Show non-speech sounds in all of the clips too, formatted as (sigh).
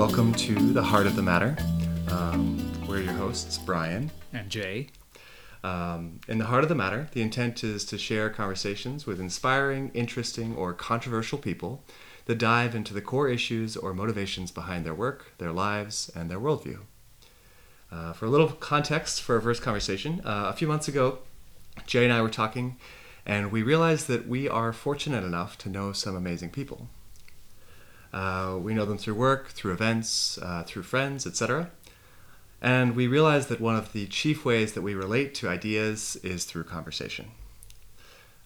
welcome to the Heart of the Matter. Um, we're your hosts, Bryan. And Jay. Um, in the Heart of the Matter, the intent is to share conversations with inspiring, interesting, or controversial people that dive into the core issues or motivations behind their work, their lives, and their worldview. Uh, for a little context for our first conversation, uh, a few months ago, Jay and I were talking, and we realized that we are fortunate enough to know some amazing people. Uh, we know them through work, through events, uh, through friends, etc. And we realize that one of the chief ways that we relate to ideas is through conversation,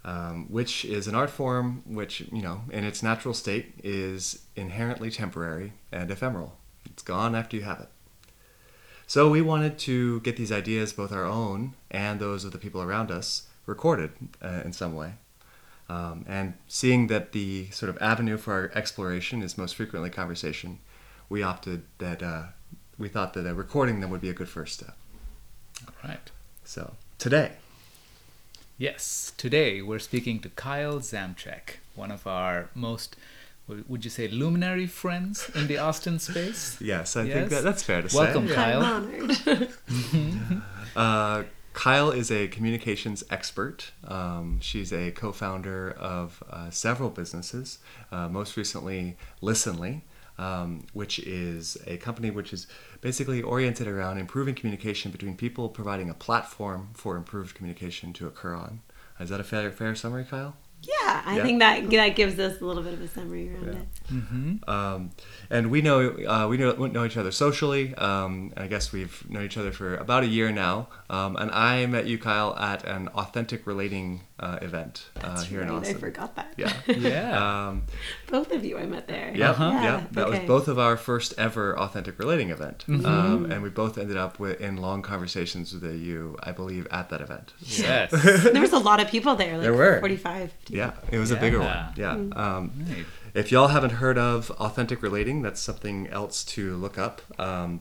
um, which is an art form which, you know, in its natural state is inherently temporary and ephemeral. It's gone after you have it. So we wanted to get these ideas, both our own and those of the people around us, recorded uh, in some way. Um, and seeing that the sort of avenue for our exploration is most frequently conversation, we opted that uh, we thought that uh, recording them would be a good first step. All right. So today, Yes, today we're speaking to Kyle Zamcheck, one of our most, would you say, luminary friends in the Austin space? (laughs) yes, I Yes. think that, that's fair to Welcome, say. Welcome, Kyle. I'm honored. (laughs) Uh, Kyle is a communications expert. Um, she's a co-founder of uh, several businesses. Uh, most recently, Listenly, um, which is a company which is basically oriented around improving communication between people, providing a platform for improved communication to occur on. Is that a fair, fair summary, Kyle? Yeah, I Yeah. think that that gives us a little bit of a summary around Yeah. it. Mm-hmm. Um, and we know uh, we know, know each other socially. Um, and I guess we've known each other for about a year now. Um, and I met you, Kyle, at an authentic relating uh, event uh, here right. in Austin. I forgot that. Yeah. (laughs) Yeah. Um, Both of you I met there. yeah, Uh-huh. yeah, That was both of our first ever authentic relating event, Mm-hmm. um, and we both ended up with, in long conversations with you, I believe, at that event. yes. There was a lot of people there. Like There were. 45. Yeah, it was a bigger one. Yeah. Yeah. Mm. Um, Right. If y'all haven't heard of authentic relating, that's something else to look up. Um,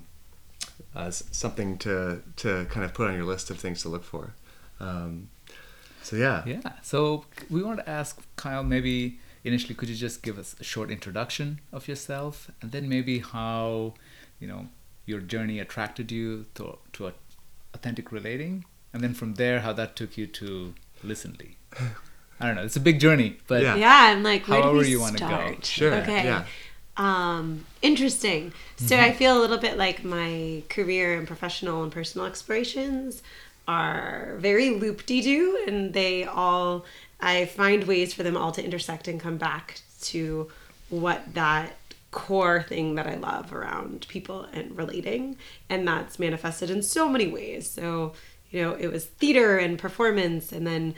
as something to to kind of put on your list of things to look for. Um, so yeah. Yeah. So we want to ask Kyle maybe initially could you just give us a short introduction of yourself and then maybe how, you know, your journey attracted you to to a authentic relating and then from there how that took you to listenly. (laughs) I don't know. It's a big journey, but Yeah. Yeah, I'm like, where However do we you wanna go. start? Sure, Okay. yeah. Um, interesting. So Mm-hmm. I feel a little bit like my career and professional and personal explorations are very loop-de-doo, and they all I find ways for them all to intersect and come back to what that core thing that I love around people and relating, and that's manifested in so many ways. So you know, it was theater and performance, and then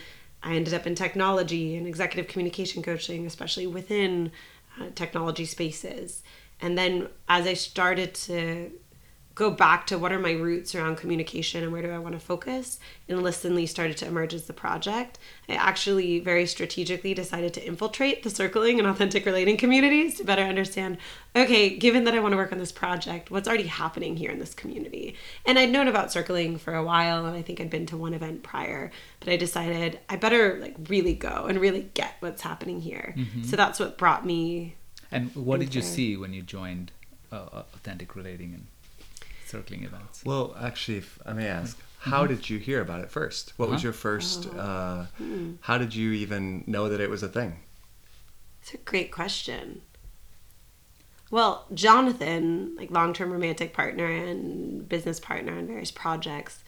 I ended up in technology and executive communication coaching, especially within uh, technology spaces. And then as I started to go back to what are my roots around communication and where do I want to focus, and Listenly started to emerge as the project, I actually very strategically decided to infiltrate the circling and authentic relating communities to better understand okay, given that I want to work on this project, what's already happening here in this community? And I'd known about circling for a while, and I think I'd been to one event prior, but I decided I better like really go and really get what's happening here. So that's what brought me and what did you see when you joined uh, authentic relating and circling events? Well, actually, if I may ask, how did you hear about it first? What was Uh-huh. your first? Uh, how did you even know that it was a thing? It's a great question. Well, Jonathan, like long-term romantic partner and business partner on various projects,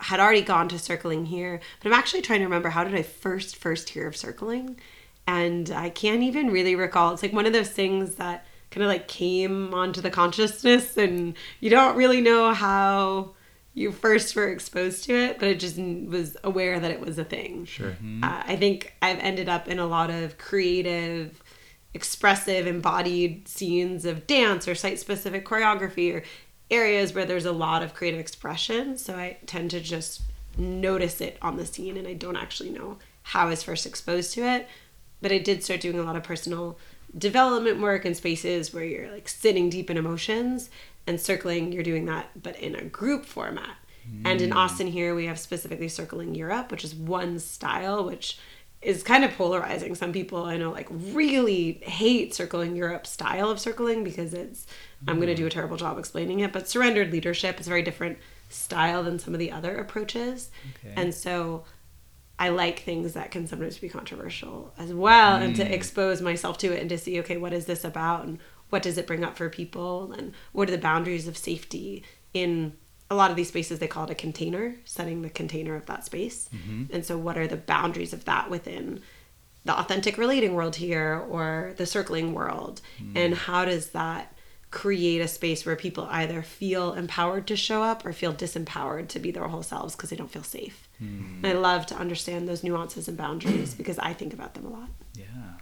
had already gone to circling here. But I'm actually trying to remember how did I first first hear of circling, and I can't even really recall. It's like one of those things that kind of like came onto the consciousness, and you don't really know how you first were exposed to it, but it just was aware that it was a thing. Sure. Uh, I think I've ended up in a lot of creative, expressive, embodied scenes of dance or site specific choreography or areas where there's a lot of creative expression. So I tend to just notice it on the scene and I don't actually know how I was first exposed to it. But I did start doing a lot of personal development work and spaces where you're like sitting deep in emotions and circling, you're doing that, but in a group format. And in mm. Austin here, we have specifically Circling Europe, which is one style, which is kind of polarizing. Some people I know like really hate circling Europe style of circling because it's I'm going to do a mm. terrible job explaining it, but surrendered leadership is a very different style than some of the other approaches. Okay. And so I like things that can sometimes be controversial as well and to mm. expose myself to it and to see okay what is this about and what does it bring up for people and what are the boundaries of safety in a lot of these spaces they call it a container setting the container of that space. Mm-hmm. And so what are the boundaries of that within the authentic relating world here or the circling world? Mm. And how does that create a space where people either feel empowered to show up or feel disempowered to be their whole selves because they don't feel safe and i love to understand those nuances and boundaries (clears throat) because i think about them a lot Yeah.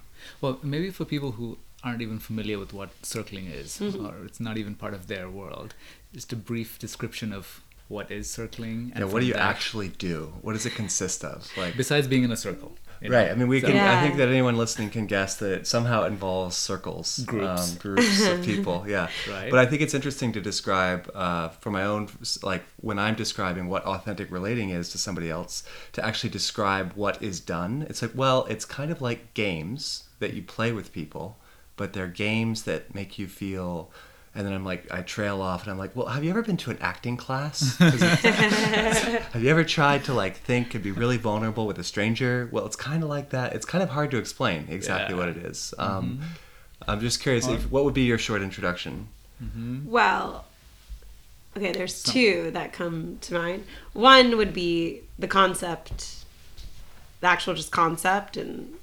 Well, maybe for people who aren't even familiar with what circling is, Mm-hmm. or it's not even part of their world, just a brief description of what is circling. Yeah, what do you that- actually do? What does it consist of? Like, Besides being in a circle. You know? right. I mean, we So- can. I think that anyone listening can guess that it somehow involves circles, Groups. um, (laughs) groups of people. Yeah. (laughs) Right. But I think it's interesting to describe uh, for my own, like when I'm describing what authentic relating is to somebody else, to actually describe what is done. It's like, well, it's kind of like games that you play with people, but they're games that make you feel. And then I'm like, I trail off, and I'm like, well, have you ever been to an acting class? (laughs) (laughs) have you ever tried to like think and be really vulnerable with a stranger? Well, it's kind of like that. It's kind of hard to explain exactly Yeah. what it is. Um, I'm just curious, if, what would be your short introduction? Well, okay, there's two that come to mind. One would be the concept, the actual just concept and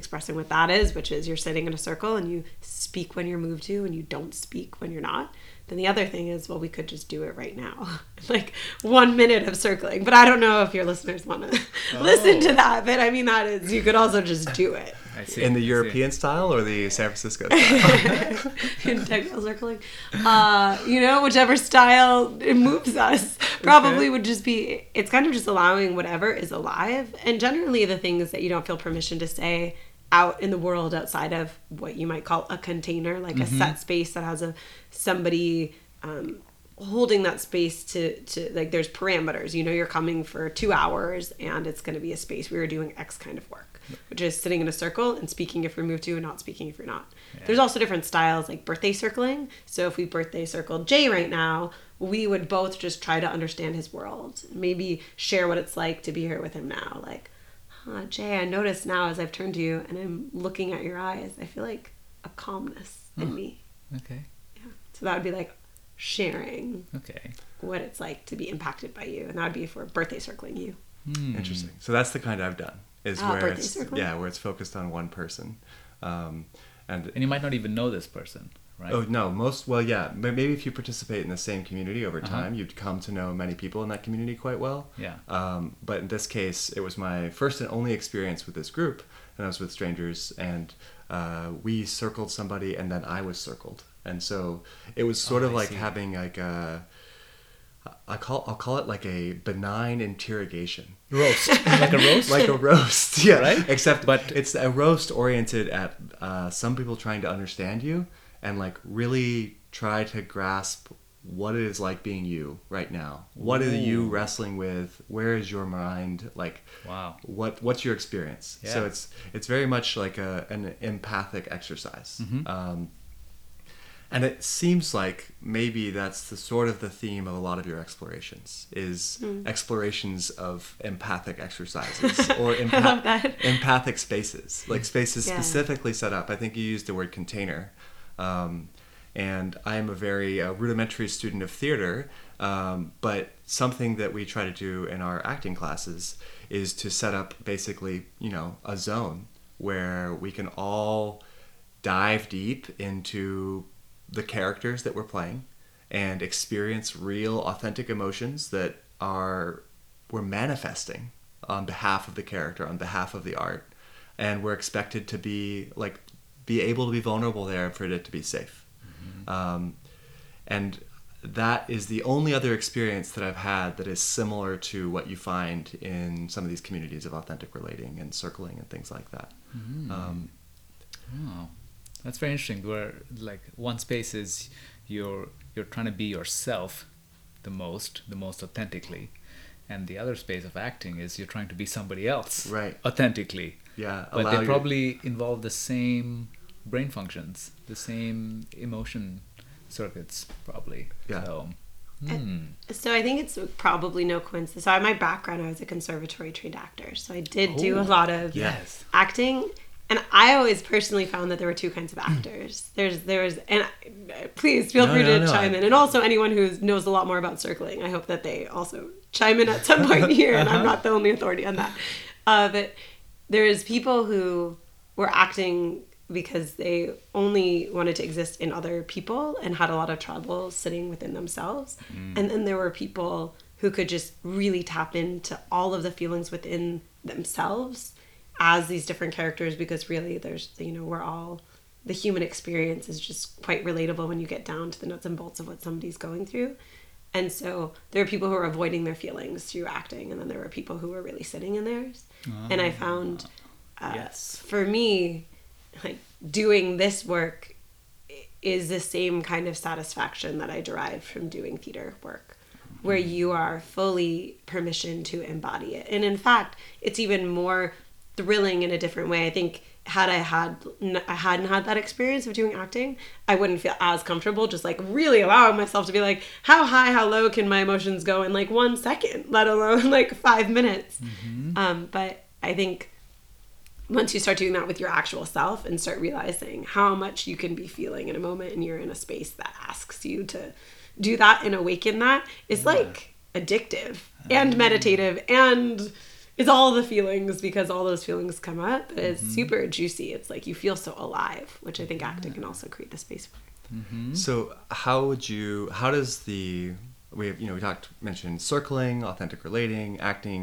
expressing what that is, which is you're sitting in a circle and you speak when you're moved to and you don't speak when you're not. Then the other thing is, well, we could just do it right now. (laughs) like one minute of circling. But I don't know if your listeners want to (laughs) listen to that. But I mean, that is, you could also just do it. I see. In the I see. European style or the San Francisco (laughs) style? in technical circling. Uh, you know, whichever style it moves us probably Okay. would just be. It's kind of just allowing whatever is alive, and generally the things that you don't feel permission to say out in the world outside of what you might call a container, like a set space that has a somebody. Um, holding that space to to like there's parameters. You know you're coming for two hours and it's going to be a space. Where you're doing x kind of work which is sitting in a circle and speaking if you're moved to and not speaking if you're not. There's also different styles like birthday circling. So if we birthday circled jay right now we would both just try to understand his world maybe share what it's like to be here with him now like huh, jay i notice now as i've turned to you and i'm looking at your eyes i feel like a calmness in me Okay. yeah. so that would be like sharing Okay. what it's like to be impacted by you, and that would be for birthday circling you. Hmm. Interesting. So that's the kind I've done. Is Ah, where it's circling? yeah, where it's focused on one person, um, and And you might not even know this person, right? Oh no, most well, yeah. Maybe if you participate in the same community over Uh-huh. time, you'd come to know many people in that community quite well. Yeah. Um, but in this case, it was my first and only experience with this group, and I was with strangers, and uh, we circled somebody, and then I was circled, and so it was sort Oh, of I like see. having like a. I call I'll call it like a benign interrogation Roast. (laughs) like a roast? like a roast (laughs) yeah Right? except But- but it's a roast oriented at uh, some people trying to understand you and like really try to grasp what it is like being you right now. What are you wrestling with? Where is your mind? Like Wow. what what's your experience? So it's it's very much like a, an empathic exercise. Mm-hmm. um, and it seems like maybe that's the sort of the theme of a lot of your explorations is explorations of empathic exercises (laughs) or empath- empathic spaces like spaces Yeah. specifically set up. I think you used the word container um, and i am a very uh, rudimentary student of theater um, but something that we try to do in our acting classes is to set up basically you know a zone where we can all dive deep into the characters that we're playing and experience real authentic emotions that are we're manifesting on behalf of the character on behalf of the art. And we're expected to be like be able to be vulnerable there and for it to be safe um, and that is the only other experience that I've had that is similar to what you find in some of these communities of authentic relating and circling and things like that. Um, Oh, that's very interesting. Where like one space is you're you're trying to be yourself the most, the most authentically, and the other space of acting is you're trying to be somebody else Right. authentically Yeah, but allow they your- probably involve the same brain functions the same emotion circuits probably Yeah. so hmm. So I think it's probably no coincidence. So my background, I was a conservatory trained actor, so I did do a Oh, lot of yes. acting. And I always personally found that there were two kinds of actors. (clears throat) There's there was and I- please feel No, free no, to no, chime I- in. And also anyone who knows a lot more about circling, I hope that they also chime in at some (laughs) point here. And I'm not the only authority on that. Uh, but there's people who were acting because they only wanted to exist in other people and had a lot of trouble sitting within themselves. Mm. And then there were people who could just really tap into all of the feelings within themselves as these different characters because really there's you know we're all the human experience is just quite relatable when you get down to the nuts and bolts of what somebody's going through. And so there are people who are avoiding their feelings through acting and then there are people who are really sitting in theirs and i found uh, Yes. for me like doing this work is the same kind of satisfaction that i derived from doing theater work where you are fully permission to embody it. And in fact it's even more thrilling in a different way. I think had i had I hadn't had that experience of doing acting i wouldn't feel as comfortable just like really allowing myself to be like how high how low can my emotions go in like one second let alone (laughs) like five minutes? Um, but i think once you start doing that with your actual self and start realizing how much you can be feeling in a moment and you're in a space that asks you to do that and awaken that it's like addictive and meditative and it's all the feelings because all those feelings come up but it's super juicy it's like you feel so alive which i think acting can also create the space for So how would you? How does the we have, you know we talked mentioned circling, authentic relating, acting.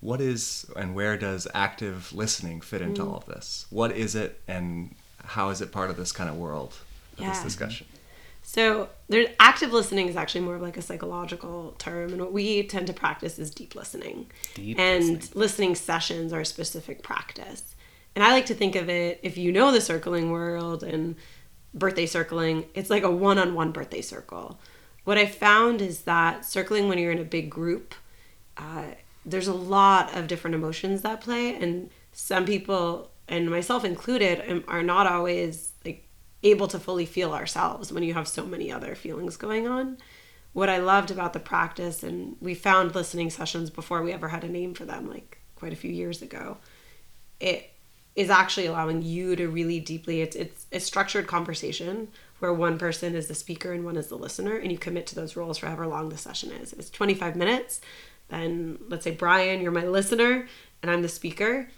What is and where does active listening fit into Mm. all of this? What is it and how is it part of this kind of world of this Yeah. discussion? So, there, active listening is actually more of like a psychological term, and what we tend to practice is deep listening. Deep and listening. listening. sessions are a specific practice. And I like to think of it, if you know the circling world and birthday circling, it's like a one on one birthday circle. What I found is that circling when you're in a big group, uh, there's a lot of different emotions that play, and some people, and myself included, are not always able to fully feel ourselves when you have so many other feelings going on. What I loved about the practice, and we found listening sessions before we ever had a name for them, like quite a few years ago, it is actually allowing you to really deeply it's it's a structured conversation where one person is the speaker and one is the listener and you commit to those roles for however long the session is if it's 25 minutes then let's say bryan you're my listener and i'm the speaker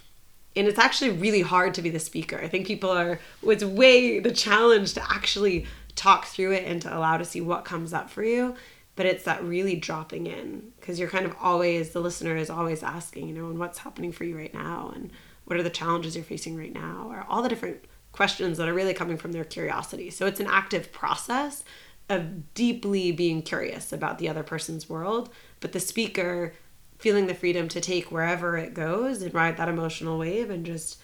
and it's actually really hard to be the speaker. I think people are it's way the challenge to actually talk through it and to allow to see what comes up for you but it's that really dropping in because you're kind of always the listener is always asking you know and what's happening for you right now and what are the challenges you're facing right now or all the different questions that are really coming from their curiosity. So it's an active process of deeply being curious about the other person's world but the speaker feeling the freedom to take wherever it goes and ride that emotional wave and just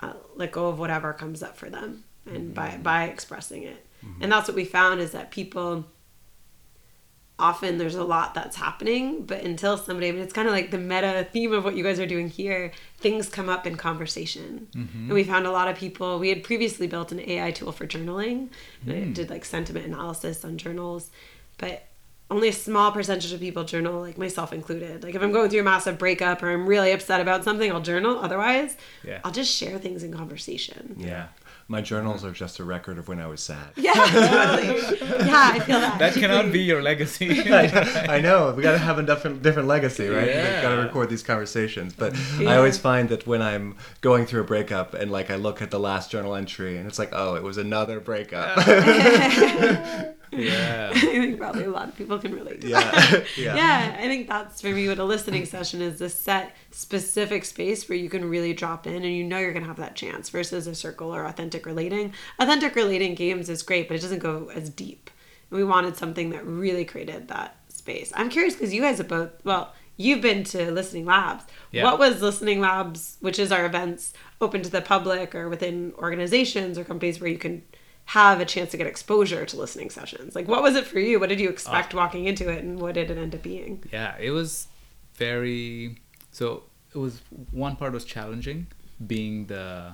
uh, let go of whatever comes up for them and by mm-hmm. by expressing it. Mm-hmm. And that's what we found is that people often there's a lot that's happening but until somebody i mean it's kind of like the meta theme of what you guys are doing here things come up in conversation. Mm-hmm. And we found a lot of people we had previously built an ai tool for journaling. And it mm. did like sentiment analysis on journals but only a small percentage of people journal like myself included like if i'm going through a massive breakup or i'm really upset about something i'll journal otherwise Yeah. i'll just share things in conversation Yeah. My journals are just a record of when I was sad. yeah totally yeah i feel that that cannot be your legacy (laughs) I know. We got to have a different different legacy, right? Yeah. We've got to record these conversations. But I always find that when I'm going through a breakup and like I look at the last journal entry and it's like, oh, it was another breakup. (laughs) (laughs) yeah (laughs) i think probably a lot of people can relate to yeah. that (laughs) (laughs) yeah. yeah, I think that's for me what a listening session is this set specific space where you can really drop in and you know you're going to have that chance versus a circle or authentic relating. Authentic relating games is great, but it doesn't go as deep. And we wanted something that really created that space. I'm curious because you guys have both, well, you've been to listening labs. Yeah. What was listening labs, which is our events open to the public or within organizations or companies where you can have a chance to get exposure to listening sessions? Like, what was it for you? What did you expect uh, walking into it, and what did it end up being? yeah it was very so it was one part was challenging being the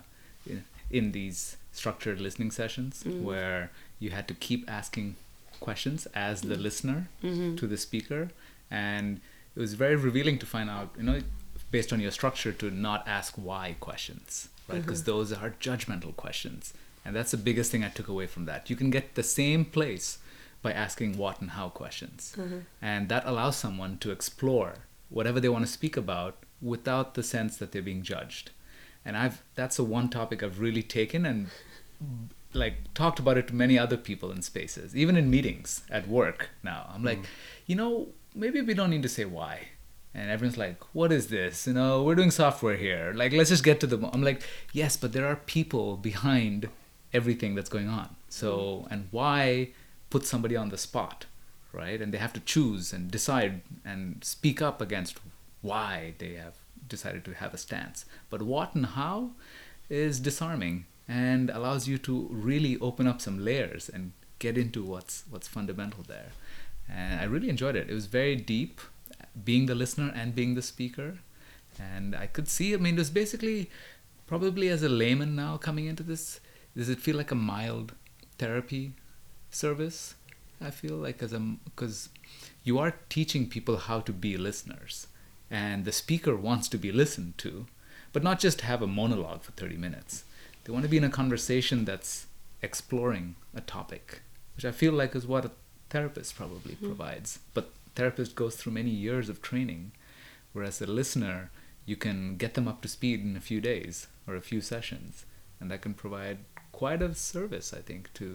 in these structured listening sessions mm. where you had to keep asking questions as the mm. listener mm-hmm. to the speaker. And it was very revealing to find out you know based on your structure to not ask why questions right? Because mm-hmm. those are judgmental questions and that's the biggest thing i took away from that. You can get the same place by asking what and how questions. Mm-hmm. And that allows someone to explore whatever they want to speak about without the sense that they're being judged. And i've that's the one topic i've really taken and like talked about it to many other people in spaces even in meetings at work now. I'm like mm-hmm. you know maybe we don't need to say why. And everyone's like what is this? You know we're doing software here. Like let's just get to the mo-" i'm like yes but there are people behind everything that's going on. So mm-hmm. and why put somebody on the spot right? And they have to choose and decide and speak up against why they have decided to have a stance. But what and how is disarming and allows you to really open up some layers and get into what's what's fundamental there. And i really enjoyed it. It was very deep being the listener and being the speaker. And i could see i mean it was basically probably as a layman now coming into this does it feel like a mild therapy service? I feel like as a because you are teaching people how to be listeners and the speaker wants to be listened to but not just have a monologue for 30 minutes. They want to be in a conversation that's exploring a topic which i feel like is what a therapist probably mm-hmm. provides. But therapist goes through many years of training whereas a listener you can get them up to speed in a few days or a few sessions and that can provide quite a service i think to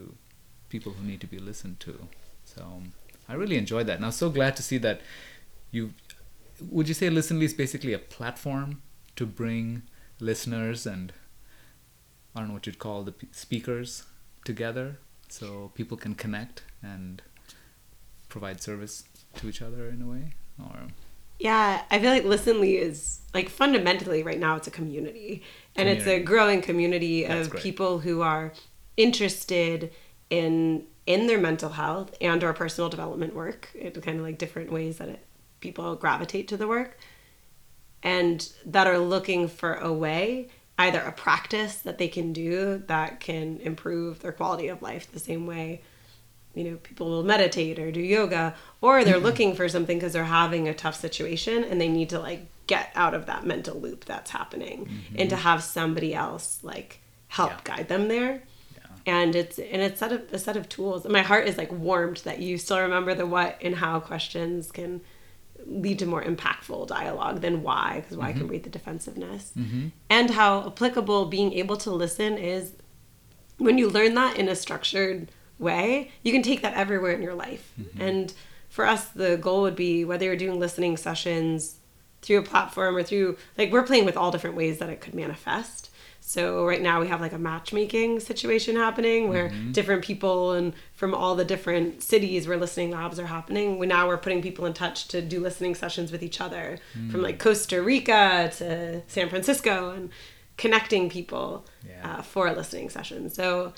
people who need to be listened to. So um, i really enjoyed that. And i was so glad to see that you would you say listenly is basically a platform to bring listeners and i don't know what you'd call the speakers together so people can connect and provide service to each other in a way? Or Yeah, I feel like Listenly is like fundamentally right now it's a community, and it's a growing community That's of great. people who are interested in in their mental health and or personal development work. It kind of like different ways that it, people gravitate to the work, and that are looking for a way, either a practice that they can do that can improve their quality of life the same way you know people will meditate or do yoga or they're mm-hmm. looking for something because they're having a tough situation and they need to like get out of that mental loop that's happening mm-hmm. and to have somebody else like help Yeah. guide them there. Yeah. And it's and it's set of a set of tools. My heart is like warmed that you still remember the what and how questions can lead to more impactful dialogue than why because why can mm-hmm. breed the defensiveness. And how applicable being able to listen is when you learn that in a structured way, you can take that everywhere in your life. Mm-hmm. And for us, the goal would be whether you're doing listening sessions through a platform or through, like, we're playing with all different ways that it could manifest. So right now we have like a matchmaking situation happening where mm-hmm. different people and from all the different cities where listening labs are happening. We now we're putting people in touch to do listening sessions with each other from mm. like Costa Rica to San Francisco and connecting people Yeah. uh, for a listening session. So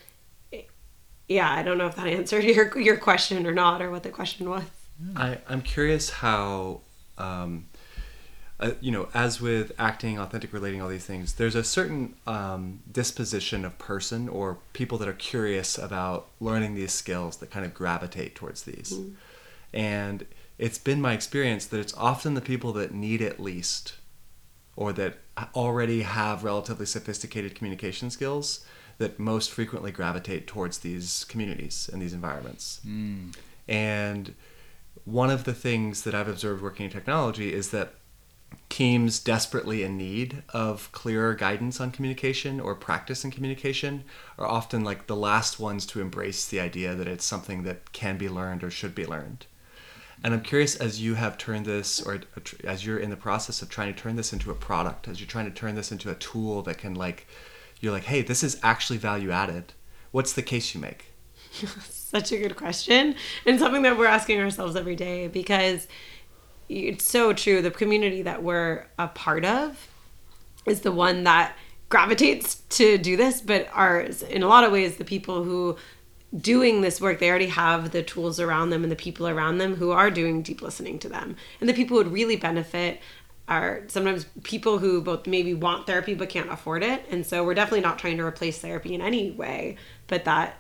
yeah, I don't know if that answered your your question or not, or what the question was. I, I'm curious how, um, uh, you know, as with acting, authentic relating, all these things, there's a certain um, disposition of person or people that are curious about learning these skills that kind of gravitate towards these. And it's been my experience that it's often the people that need it least or that already have relatively sophisticated communication skills that most frequently gravitate towards these communities and these environments. Hmm. And one of the things that I've observed working in technology is that teams desperately in need of clearer guidance on communication or practice in communication are often like the last ones to embrace the idea that it's something that can be learned or should be learned. And I'm curious as you have turned this, or uh, as you're in the process of trying to turn this into a product, as you're trying to turn this into a tool that can, like, you're like, hey, this is actually value added. What's the case you make? (laughs) Such a good question, and something that we're asking ourselves every day because it's so true. The community that we're a part of is the one that gravitates to do this, but ours, in a lot of ways, the people who doing this work, they already have the tools around them and the people around them who are doing deep listening to them. And the people would really benefit are sometimes people who both maybe want therapy but can't afford it. And so we're definitely not trying to replace therapy in any way, but that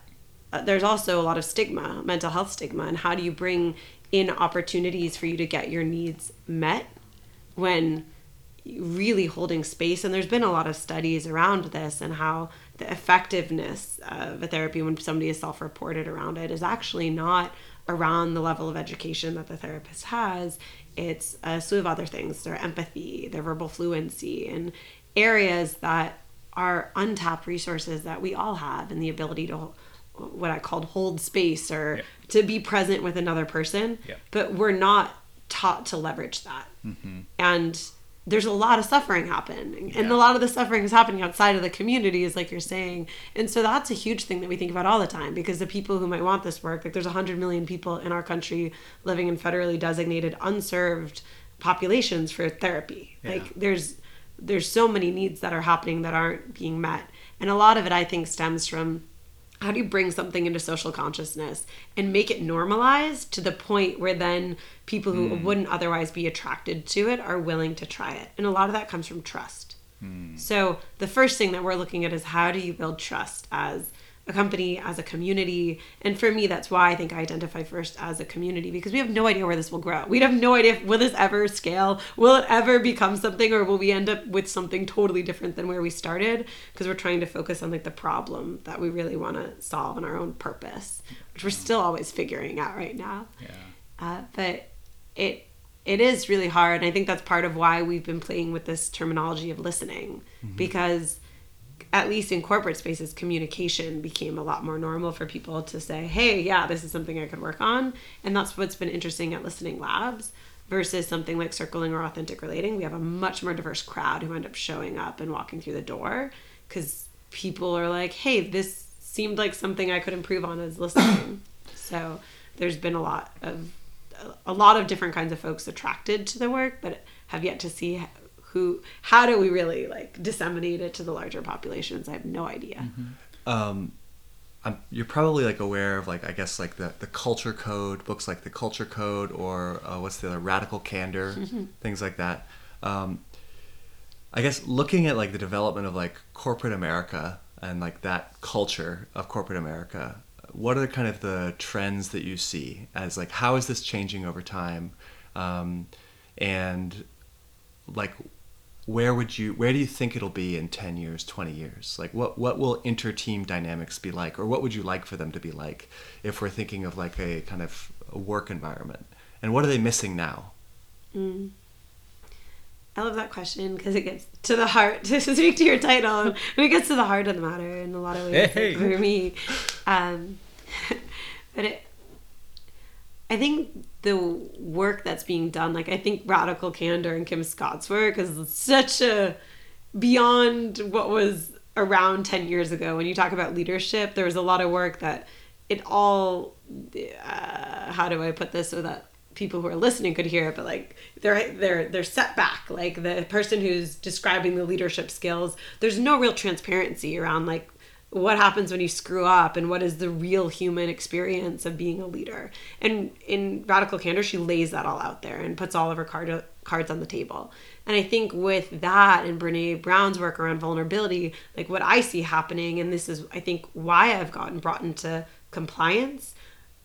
uh, there's also a lot of stigma, mental health stigma, and how do you bring in opportunities for you to get your needs met when really holding space and there's been a lot of studies around this and how the effectiveness of a therapy when somebody is self-reported around it is actually not around the level of education that the therapist has it's a slew of other things their empathy their verbal fluency and areas that are untapped resources that we all have and the ability to what i called hold space or Yeah. to be present with another person Yeah. but we're not taught to leverage that mm-hmm. and there's a lot of suffering happening and a lot of the suffering is happening outside of the communities like you're saying. And so that's a huge thing that we think about all the time because the people who might want this work like there's 100 million people in our country living in federally designated unserved populations for therapy. Yeah. like there's there's so many needs that are happening that aren't being met. And a lot of it i think stems from how do you bring something into social consciousness and make it normalized to the point where then people who hmm. wouldn't otherwise be attracted to it are willing to try it? And a lot of that comes from trust. Hmm. So the first thing that we're looking at is how do you build trust as a company as a community. And for me that's why i think i identify first as a community because we have no idea where this will grow. We have no idea if, will this ever scale? Will it ever become something or will we end up with something totally different than where we started? Because we're trying to focus on like the problem that we really want to solve and our own purpose which we're still always figuring out right now. Yeah. uh, but it it is really hard and i think that's part of why we've been playing with this terminology of listening. Because at least in corporate spaces communication became a lot more normal for people to say hey yeah this is something i could work on. And that's what's been interesting at listening labs versus something like circling or authentic relating. We have a much more diverse crowd who end up showing up and walking through the door because people are like hey this seemed like something i could improve on as listening. (coughs) So there's been a lot of a lot of different kinds of folks attracted to the work but have yet to see who how do we really like disseminate it to the larger populations? I have no idea. Um, I'm, you're probably like aware of like I guess like the the culture code books like the culture code or uh, what's the other radical candor things like that. Um, I guess looking at like the development of like corporate America and like that culture of corporate America, what are kind of the trends that you see as like how is this changing over time, um, and like where would you where do you think it'll be in 10 years 20 years? Like what what will inter-team dynamics be like or what would you like for them to be like if we're thinking of like a kind of a work environment? And what are they missing now? I love that question because it gets to the heart (laughs) to speak to your title and (laughs) it gets to the heart of the matter in a lot of ways Hey. like, for me. Um, (laughs) but it I think the work that's being done, like I think Radical Candor and Kim Scott's work is such a beyond what was around 10 years ago. When you talk about leadership, there was a lot of work that it all, uh, how do I put this so that people who are listening could hear it, but like they're, they're, they're set back. Like the person who's describing the leadership skills, there's no real transparency around like what happens when you screw up and what is the real human experience of being a leader. And in radical candor she lays that all out there and puts all of her card, cards on the table. And i think with that and brene brown's work around vulnerability like what i see happening and this is i think why i've gotten brought into compliance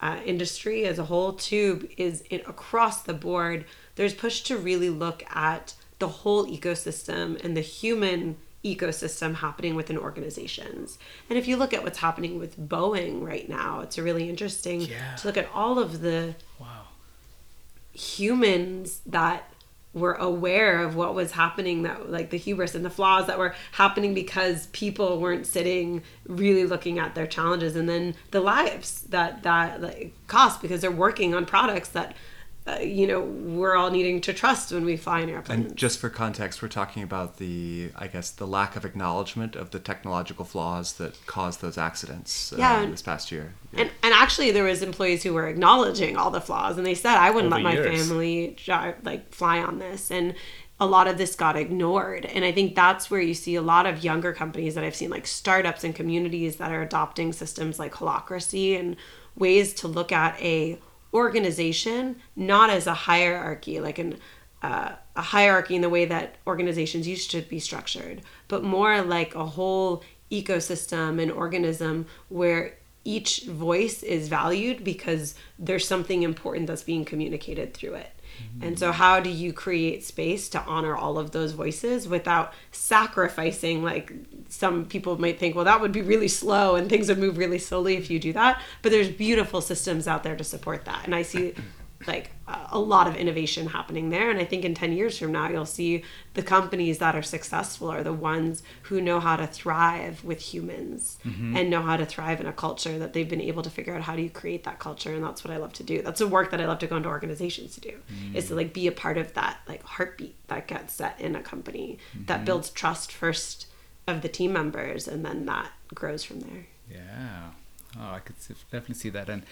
uh, industry as a whole too is it across the board there's push to really look at the whole ecosystem and the human ecosystem happening within organizations. And if you look at what's happening with Boeing right now, it's really interesting Yeah. to look at all of the Wow. humans that were aware of what was happening that like the hubris and the flaws that were happening because people weren't sitting really looking at their challenges and then the lives that that like, cost because they're working on products that uh, you know we're all needing to trust when we fly in airplanes and just for context we're talking about the i guess the lack of acknowledgement of the technological flaws that caused those accidents uh, Yeah, and- this past year And, and actually, there was employees who were acknowledging all the flaws, and they said, "I wouldn't Over let my years. family drive, like fly on this." And a lot of this got ignored. And I think that's where you see a lot of younger companies that I've seen, like startups and communities that are adopting systems like holacracy and ways to look at a organization not as a hierarchy, like an uh, a hierarchy in the way that organizations used to be structured, but more like a whole ecosystem and organism where each voice is valued because there's something important that's being communicated through it. Mm-hmm. And so, how do you create space to honor all of those voices without sacrificing? Like, some people might think, well, that would be really slow and things would move really slowly if you do that. But there's beautiful systems out there to support that. And I see (clears throat) like a lot of innovation happening there and i think in 10 years from now you'll see the companies that are successful are the ones who know how to thrive with humans mm-hmm. and know how to thrive in a culture that they've been able to figure out how do you create that culture and that's what i love to do that's the work that i love to go into organizations to do mm-hmm. is to like be a part of that like heartbeat that gets set in a company mm-hmm. that builds trust first of the team members and then that grows from there yeah Oh, I could definitely see that, and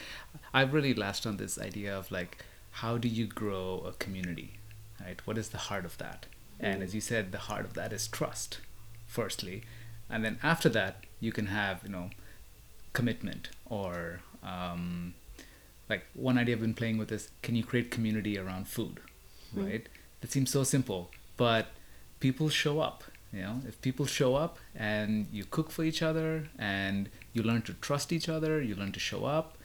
I've really latched on this idea of like, how do you grow a community, right? What is the heart of that? And as you said, the heart of that is trust, firstly, and then after that, you can have you know, commitment or um, like one idea I've been playing with is can you create community around food, mm-hmm. right? That seems so simple, but people show up you know if people show up and you cook for each other and you learn to trust each other you learn to show up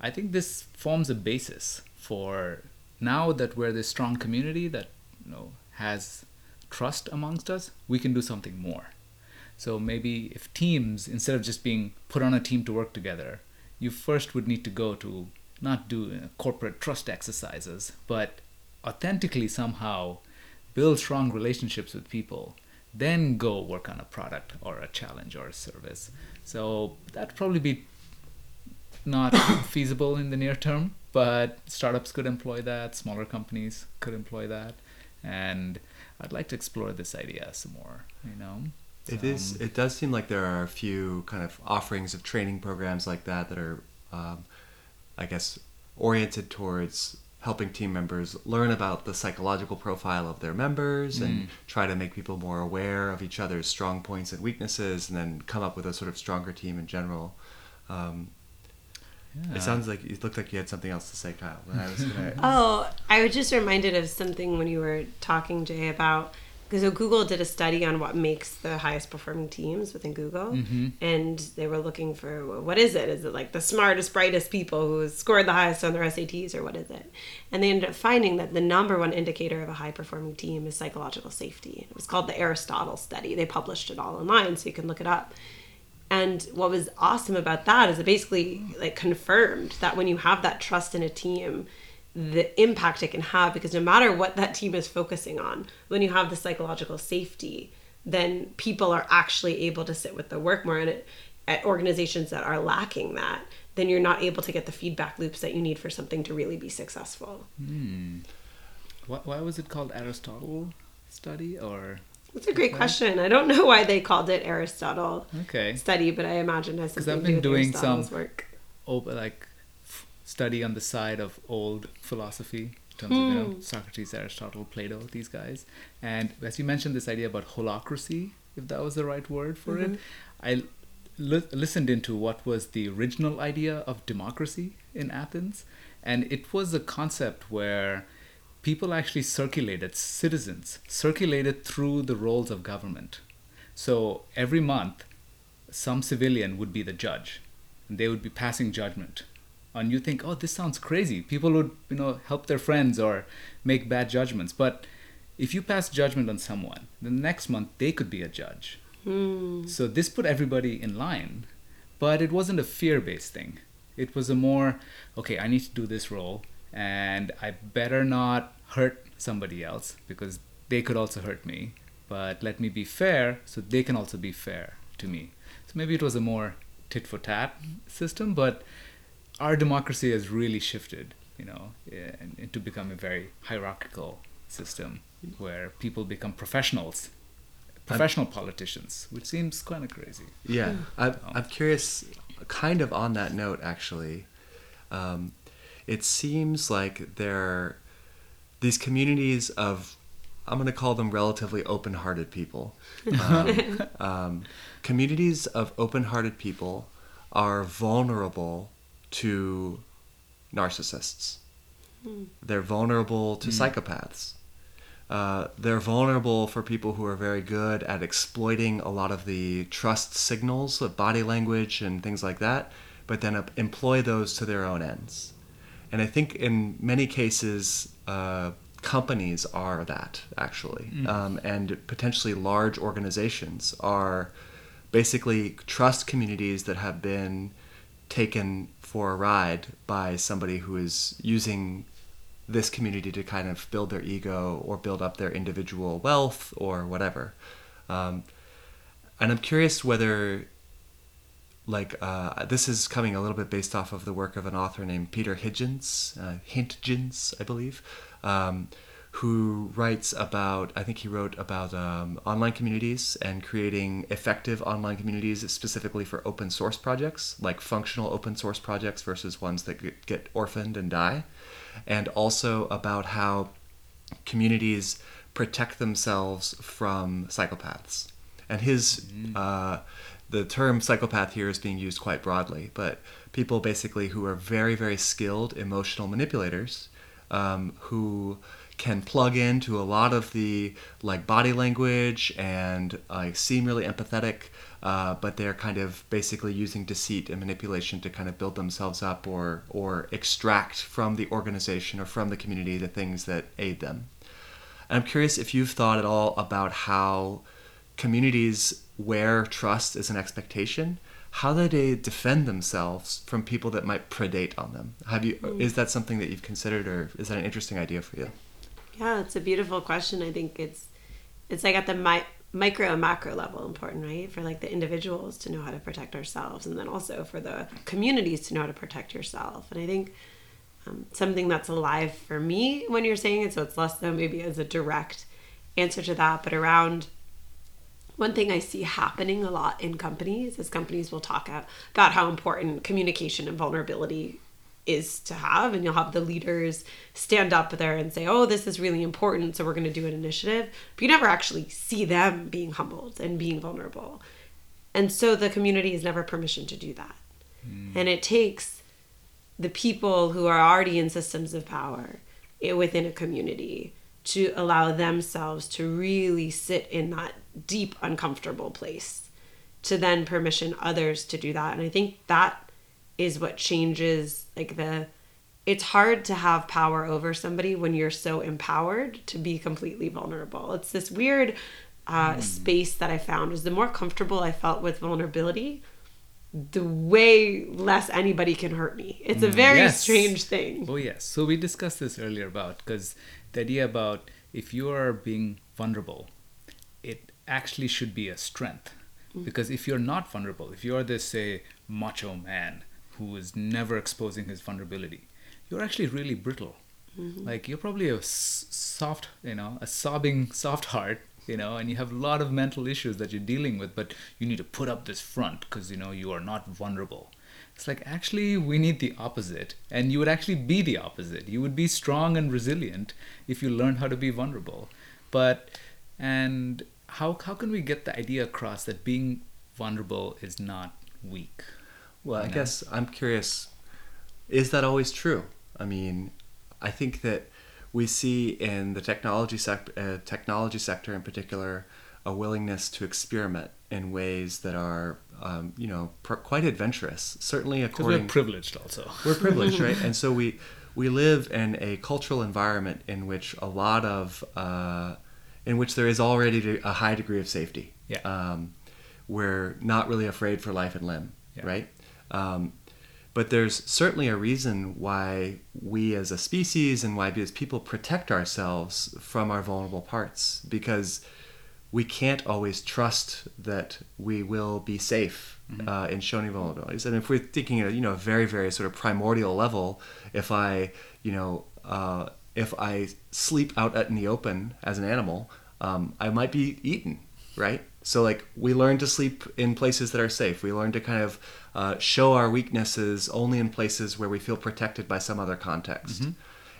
i think this forms a basis for now that we're this strong community that you know has trust amongst us we can do something more. So maybe if teams instead of just being put on a team to work together you first would need to go to not do uh, corporate trust exercises but authentically somehow build strong relationships with people then go work on a product or a challenge or a service. So that'd probably be not (coughs) feasible in the near term, but startups could employ that, smaller companies could employ that, and I'd like to explore this idea some more. You know, it um, is. It does seem like there are a few kind of offerings of training programs like that that are, um, I guess, oriented towards helping team members learn about the psychological profile of their members mm. and try to make people more aware of each other's strong points and weaknesses and then come up with a sort of stronger team in general. Um, yeah. It sounds like it looked like you had something else to say, Kyle. I gonna... (laughs) oh, I was just reminded of something when you were talking, Jay, about so Google did a study on what makes the highest performing teams within Google, mm-hmm. and they were looking for what is it? Is it like the smartest, brightest people who scored the highest on their SATs, or what is it? And they ended up finding that the number one indicator of a high performing team is psychological safety. It was called the Aristotle study. They published it all online, so you can look it up. And what was awesome about that is it basically like confirmed that when you have that trust in a team the impact it can have because no matter what that team is focusing on, when you have the psychological safety, then people are actually able to sit with the work more. And it, at organizations that are lacking that, then you're not able to get the feedback loops that you need for something to really be successful. Hmm. Why, why was it called Aristotle study or? That's a great question. I don't know why they called it Aristotle okay. study, but I imagine it has something to do with doing some work. Oh, like study on the side of old philosophy in terms of you know, hmm. Socrates, Aristotle, Plato, these guys. And as you mentioned, this idea about holacracy, if that was the right word for mm-hmm. it, I li- listened into what was the original idea of democracy in Athens, and it was a concept where people actually circulated, citizens circulated through the roles of government. So every month, some civilian would be the judge, and they would be passing judgment and you think, oh, this sounds crazy. People would, you know, help their friends or make bad judgments. But if you pass judgment on someone, the next month they could be a judge. Hmm. So this put everybody in line, but it wasn't a fear-based thing. It was a more, okay, I need to do this role, and I better not hurt somebody else because they could also hurt me. But let me be fair so they can also be fair to me. So maybe it was a more tit for tat system, but our democracy has really shifted, you know, and, to become a very hierarchical system where people become professionals, professional I'm, politicians, which seems kind of crazy. Yeah, I'm, I'm curious, kind of on that note, actually. Um, it seems like there are these communities of I'm going to call them relatively open-hearted people. Um, (laughs) um, communities of open-hearted people are vulnerable to narcissists. They're vulnerable to psychopaths. Uh, they're vulnerable for people who are very good at exploiting a lot of the trust signals of body language and things like that, but then uh, employ those to their own ends. And I think in many cases, uh, companies are that actually, um, and potentially large organizations are basically trust communities that have been taken for a ride by somebody who is using this community to kind of build their ego or build up their individual wealth or whatever. Um, and I'm curious whether, like, uh, this is coming a little bit based off of the work of an author named Peter Hitchens, uh, Hintjens, I believe, um, who writes about, I think he wrote about um, online communities and creating effective online communities specifically for open source projects, like functional open source projects versus ones that get- orphaned and die and also about how communities protect themselves from psychopaths. And his, uh, the term psychopath here is being used quite broadly, but people basically who are very, very skilled emotional manipulators um, who can plug into a lot of the like body language and like seem really empathetic uh, but they're kind of basically using deceit and manipulation to kind of build themselves up or or extract from the organization or from the community the things that aid them. And I'm curious if you've thought at all about how communities where trust is an expectation, how do they defend themselves from people that might predate on them? Have you is that something that you've considered or is that an interesting idea for you? Yeah, it's a beautiful question. I think it's it's like at the mi- micro and macro level important, right? For like the individuals to know how to protect ourselves, and then also for the communities to know how to protect yourself. And I think um, something that's alive for me when you're saying it, so it's less than maybe as a direct answer to that, but around one thing I see happening a lot in companies is companies will talk about how important communication and vulnerability is to have and you'll have the leaders stand up there and say oh this is really important so we're going to do an initiative. But you never actually see them being humbled and being vulnerable. And so the community is never permission to do that. Hmm. And it takes the people who are already in systems of power i- within a community to allow themselves to really sit in that deep uncomfortable place to then permission others to do that. And i think that is what changes like the it's hard to have power over somebody when you're so empowered to be completely vulnerable it's this weird uh, hmm. space that i found is the more comfortable i felt with vulnerability the way less anybody can hurt me it's a hmm. very Yes. strange thing Oh yes. So we discussed this earlier about because the idea about if you are being vulnerable, it actually should be a strength. Hmm. Because if you're not vulnerable, if you're this say macho man who is never exposing his vulnerability, you're actually really brittle. Mm-hmm. Like you're probably a s- soft, you know, a sobbing (laughs) soft heart, you know, and you have a lot of mental issues that you're dealing with, but you need to put up this front because you know you are not vulnerable. It's like actually we need the opposite, and you would actually be the opposite. You would be strong and resilient if you learn how to be vulnerable. But and how how can we get the idea across that being vulnerable is not weak? Well, I know? guess I'm curious is that always true? I mean, I think that we see in the technology sec- uh, technology sector in particular a willingness to experiment in ways that are um, you know pr- quite adventurous. Certainly Because according we're privileged also. we're privileged, right? (laughs) And so we we live in a cultural environment in which a lot of uh, in which there is already a high degree of safety. Yeah. Um, we're not really afraid for life and limb, Yeah. right? Um, but there's certainly a reason why we as a species and why we as people protect ourselves from our vulnerable parts because we can't always trust that we will be safe uh, in showing vulnerabilities. And if we're thinking at you know a very very sort of primordial level, if I you know uh, if I sleep out in the open as an animal, um, I might be eaten, right? So like we learn to sleep in places that are safe. We learn to kind of uh, show our weaknesses only in places where we feel protected by some other context. Mm-hmm.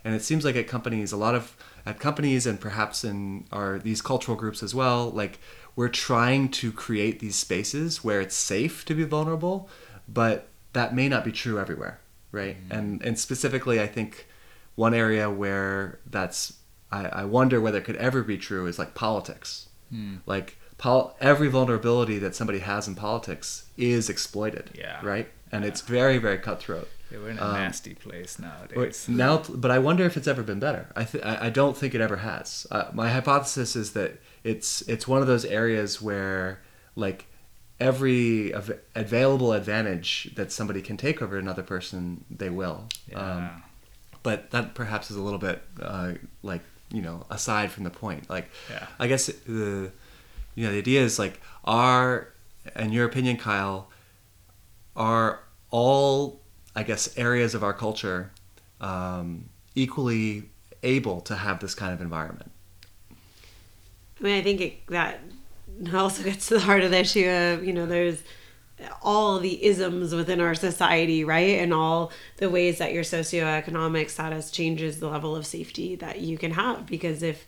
and it seems like at companies, a lot of at companies and perhaps in our these cultural groups as well, like we're trying to create these spaces where it's safe to be vulnerable, but that may not be true everywhere, right? Mm-hmm. And and specifically, I think one area where that's I, I wonder whether it could ever be true is like politics. Hmm. Like pol- every vulnerability that somebody has in politics is exploited. Yeah. Right. And it's very very cutthroat. Yeah, we're in a Um, nasty place nowadays. Now, but I wonder if it's ever been better. I th- I I don't think it ever has. Uh, my hypothesis is that it's it's one of those areas where like every av- available advantage that somebody can take over another person, they will. yeah. Um, but that perhaps is a little bit uh, like you know aside from the point. Like Yeah. I guess the you know the idea is like are in your opinion, Kyle, are all I guess areas of our culture um, equally able to have this kind of environment? I mean, I think it, that also gets to the heart of the issue of, you know, there's all the isms within our society, right? And all the ways that your socioeconomic status changes the level of safety that you can have. Because if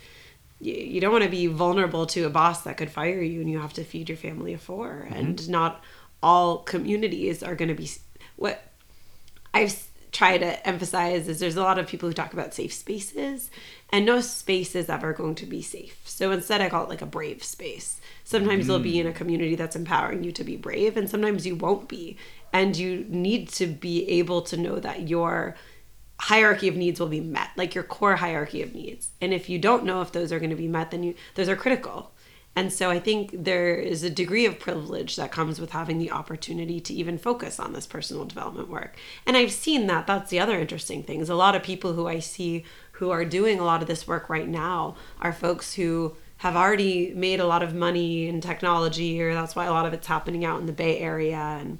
you, don't want to be vulnerable to a boss that could fire you and you have to feed your family of 4 mm-hmm. and not all communities are going to be what I've tried to emphasize is there's a lot of people who talk about safe spaces, and no space is ever going to be safe. So instead, I call it like a brave space. Sometimes you'll be in a mm. community that's empowering you to be brave, and sometimes you won't be. And you need to be able to know that your hierarchy of needs will be met, like your core hierarchy of needs. And if you don't know if those are going to be met, then you those are critical. And so I think there is a degree of privilege that comes with having the opportunity to even focus on this personal development work. And I've seen that. That's the other interesting thing is a lot of people who I see who are doing a lot of this work right now are folks who have already made a lot of money in technology or that's why a lot of it's happening out in the Bay Area and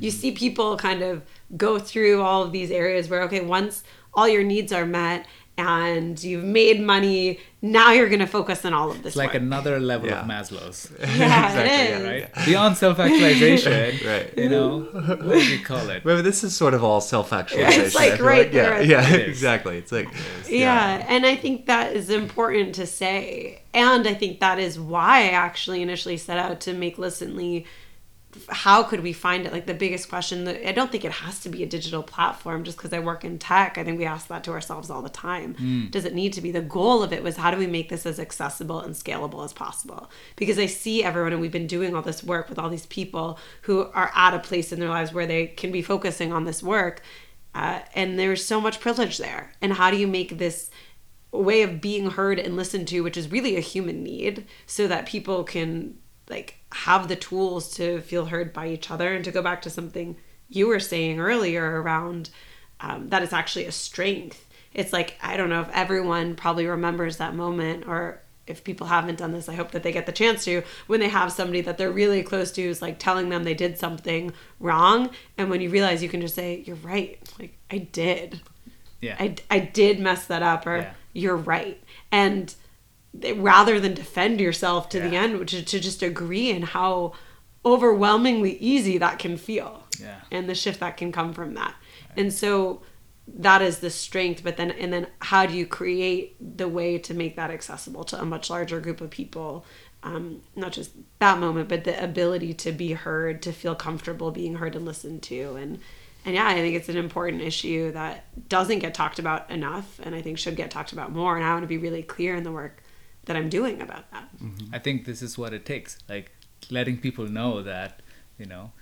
you see people kind of go through all of these areas where okay once all your needs are met and you've made money now you're going to focus on all of this it's like work. another level Yeah. of Maslow's, (laughs) yeah Exactly, it yeah, is right? Beyond self-actualization, (laughs) Right. You know, what do you call it? Remember, this is sort of all self-actualization. It's like right yeah, there. Yeah, It is. exactly. It's like yeah. and i think that is important to say and i think that is why i actually initially set out to make Listenly how could we find it? Like the biggest question that i don't think it has to be a digital platform just because i work in tech. I think we ask that to ourselves all the time. Does it need to be? The goal of it was how do we make this as accessible and scalable as possible? Because i see everyone and we've been doing all this work with all these people who are at a place in their lives where they can be focusing on this work uh, and there's so much privilege there. And how do you make this way of being heard and listened to which is really a human need so that people can like have the tools to feel heard by each other. And to go back to something you were saying earlier around um, that it's actually a strength. It's like i don't know if everyone probably remembers that moment or if people haven't done this i hope that they get the chance to when they have somebody that they're really close to is like telling them they did something wrong. And when you realize you can just say you're right. Like i did. Yeah. I, I did mess that up or Yeah. you're right. And rather than defend yourself to the end which is to just agree in how overwhelmingly easy that can feel Yeah. and the shift that can come from that. And so that is the strength but then and then how do you create the way to make that accessible to a much larger group of people? Um, not just that moment but the ability to be heard to feel comfortable being heard and listened to. And and yeah i think it's an important issue that doesn't get talked about enough and i think should get talked about more. And i want to be really clear in the work that i'm doing about that mm-hmm. I think this is what it takes. Like letting people know that, you know,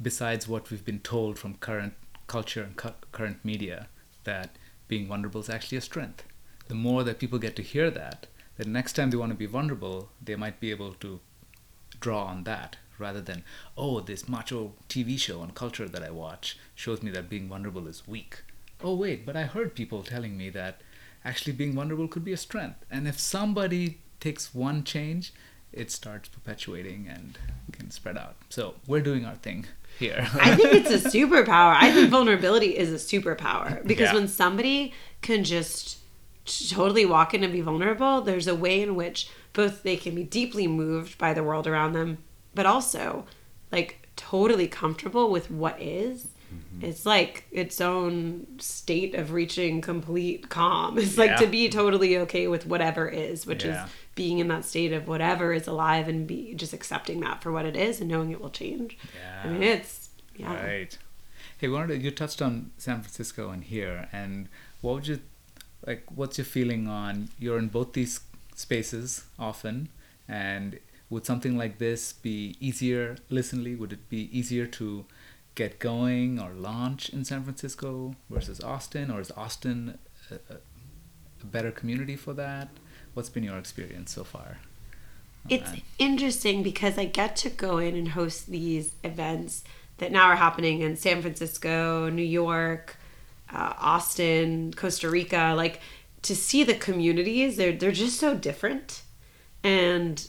besides what we've been told from current culture and cu- current media, that being vulnerable is actually a strength. The more that people get to hear that, the next time they want to be vulnerable, they might be able to draw on that rather than, oh, this macho TV show and culture that I watch shows me that being vulnerable is weak. Oh, wait, but I heard people telling me that actually being vulnerable could be a strength. And if somebody takes one change, it starts perpetuating and can spread out. So we're doing our thing here. (laughs) I think it's a superpower. I think vulnerability is a superpower because Yeah. when somebody can just totally walk in and be vulnerable, there's a way in which both they can be deeply moved by the world around them, but also like totally comfortable with what is Mm-hmm. it's like its own state of reaching complete calm. It's like to be totally okay with whatever is, which Yeah. is being in that state of whatever is alive and be just accepting that for what it is and knowing it will change. Yeah. I mean, it's yeah. Right. Hey, wanted to, you touched on San Francisco and here, and what would you like? What's your feeling on? You're in both these spaces often, and would something like this be easier? Listenly, would it be easier to get going or launch in San Francisco versus Austin, or is Austin a, a, better community for that? What's been your experience so far? It's that? interesting because I get to go in and host these events that now are happening in San Francisco, New York, uh, Austin, Costa Rica. Like to see the communities, they're they're just so different, and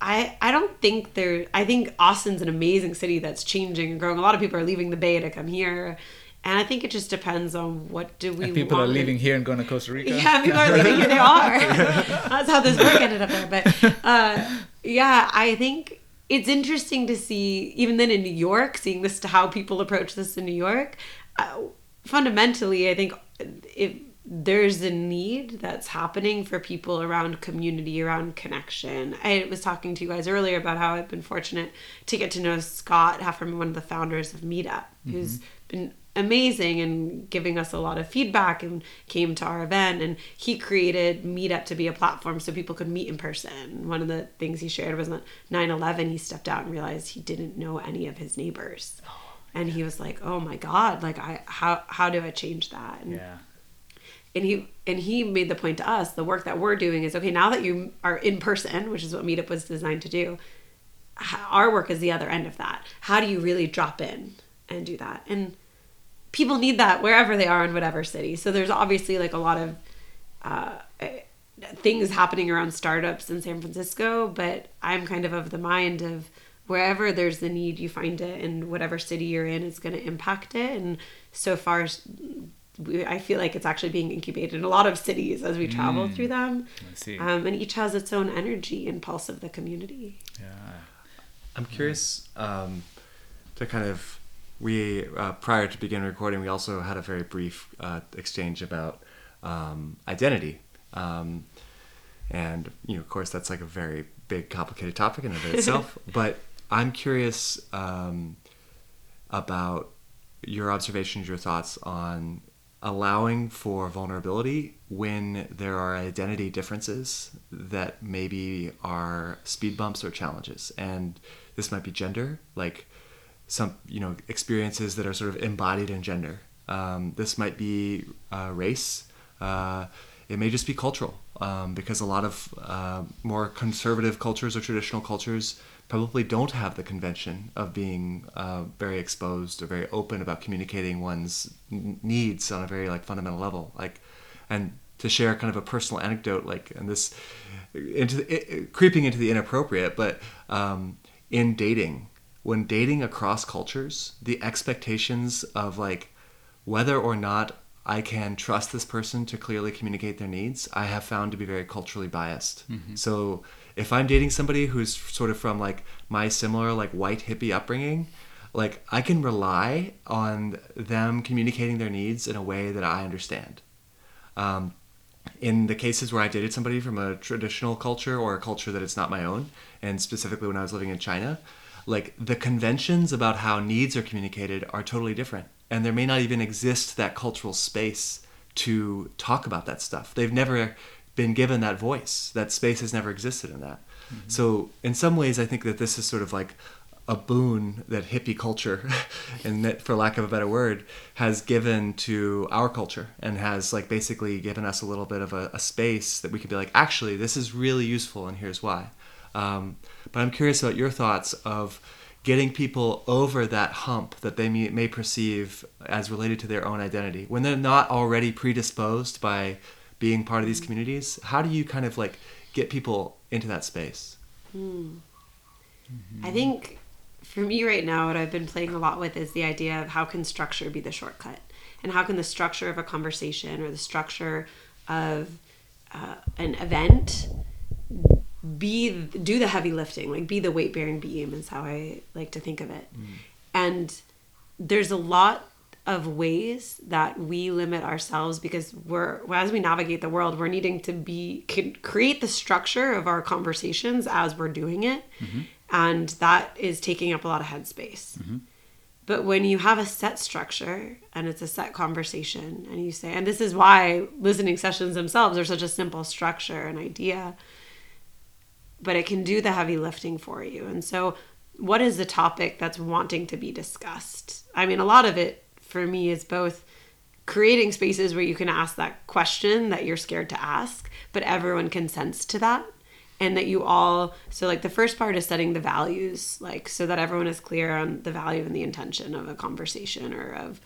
I I don't think they're. I think Austin's an amazing city that's changing and growing. A lot of people are leaving the Bay to come here, and I think it just depends on what do we. and people are leaving here and going to Costa Rica. Yeah, people are leaving here. They (laughs) are. (laughs) That's how this work ended up there. But uh, yeah, I think it's interesting to see, even then in New York, seeing this to how people approach this in New York. Uh, fundamentally, I think if there's a need that's happening for people around community, around connection. I was talking to you guys earlier about how I've been fortunate to get to know Scott Heiferman, one of the founders of Meetup, who's mm-hmm. been amazing and giving us a lot of feedback and came to our event. And he created meetup to be a platform so people could meet in person. One of the things he shared was that 9-11 he stepped out and realized he didn't know any of his neighbors. Oh and he was like oh my god like i how how do i change that? And, Yeah. And he and he made the point to us the work that we're doing is okay now that you are in person which is what meetup was designed to do our work is the other end of that. How do you really drop in and do that? And people need that wherever they are in whatever city. So there's obviously like a lot of uh, eh, things happening around startups in san francisco but i'm kind of of the mind of wherever there's the need you find it and whatever city you're in is going to impact it. And so far we, i feel like it's actually being incubated in a lot of cities as we travel through them. I see. um, and each has its own energy and pulse of the community. Yeah. I'm curious um, to kind of we uh, prior to begin recording we also had a very brief uh, exchange about um, identity. Um, and you know of course that's like a very big complicated topic in and of (laughs) itself. But I'm curious um, about your observations your thoughts on allowing for vulnerability when there are identity differences that maybe are speed bumps or challenges. And this might be gender like some you know experiences that are sort of embodied in gender. Um, this might be uh, race. Uh, it may just be cultural um, because a lot of uh, more conservative cultures or traditional cultures probably don't have the convention of being uh, very exposed or very open about communicating one's n- needs on a very like fundamental level like and to share kind of a personal anecdote like and this into the, it, creeping into the inappropriate but um, in dating when dating across cultures the expectations of like whether or not I can trust this person to clearly communicate their needs, I have found to be very culturally biased. So if I'm dating somebody who's sort of from like my similar like white hippie upbringing, like I can rely on them communicating their needs in a way that I understand. Um, in the cases where I dated somebody from a traditional culture or a culture that it's not my own, and specifically when I was living in China, like the conventions about how needs are communicated are totally different. And there may not even exist that cultural space to talk about that stuff. They've never been given that voice. That space has never existed in that. So, in some ways, I think that this is sort of like a boon that hippie culture, (laughs) and that, for lack of a better word, has given to our culture and has like basically given us a little bit of a, a space that we could be like, actually, this is really useful, and here's why. Um, but I'm curious about your thoughts of getting people over that hump that they may, may perceive as related to their own identity when they're not already predisposed by being part of these communities. How do you kind of like get people into that space? I think for me right now, what I've been playing a lot with is the idea of how can structure be the shortcut, and how can the structure of a conversation or the structure of uh, an event be do the heavy lifting, like be the weight bearing beam is how I like to think of it, and there's a lot of ways that we limit ourselves because we're as we navigate the world we're needing to be create the structure of our conversations as we're doing it mm-hmm. and that is taking up a lot of headspace mm-hmm. but when you have a set structure and it's a set conversation and you say and this is why listening sessions themselves are such a simple structure and idea but it can do the heavy lifting for you. And so, what is the topic that's wanting to be discussed? I mean, a lot of it for me is both creating spaces where you can ask that question that you're scared to ask, but everyone consents to that. And that you all, so like the first part is setting the values, like so that everyone is clear on the value and the intention of a conversation or of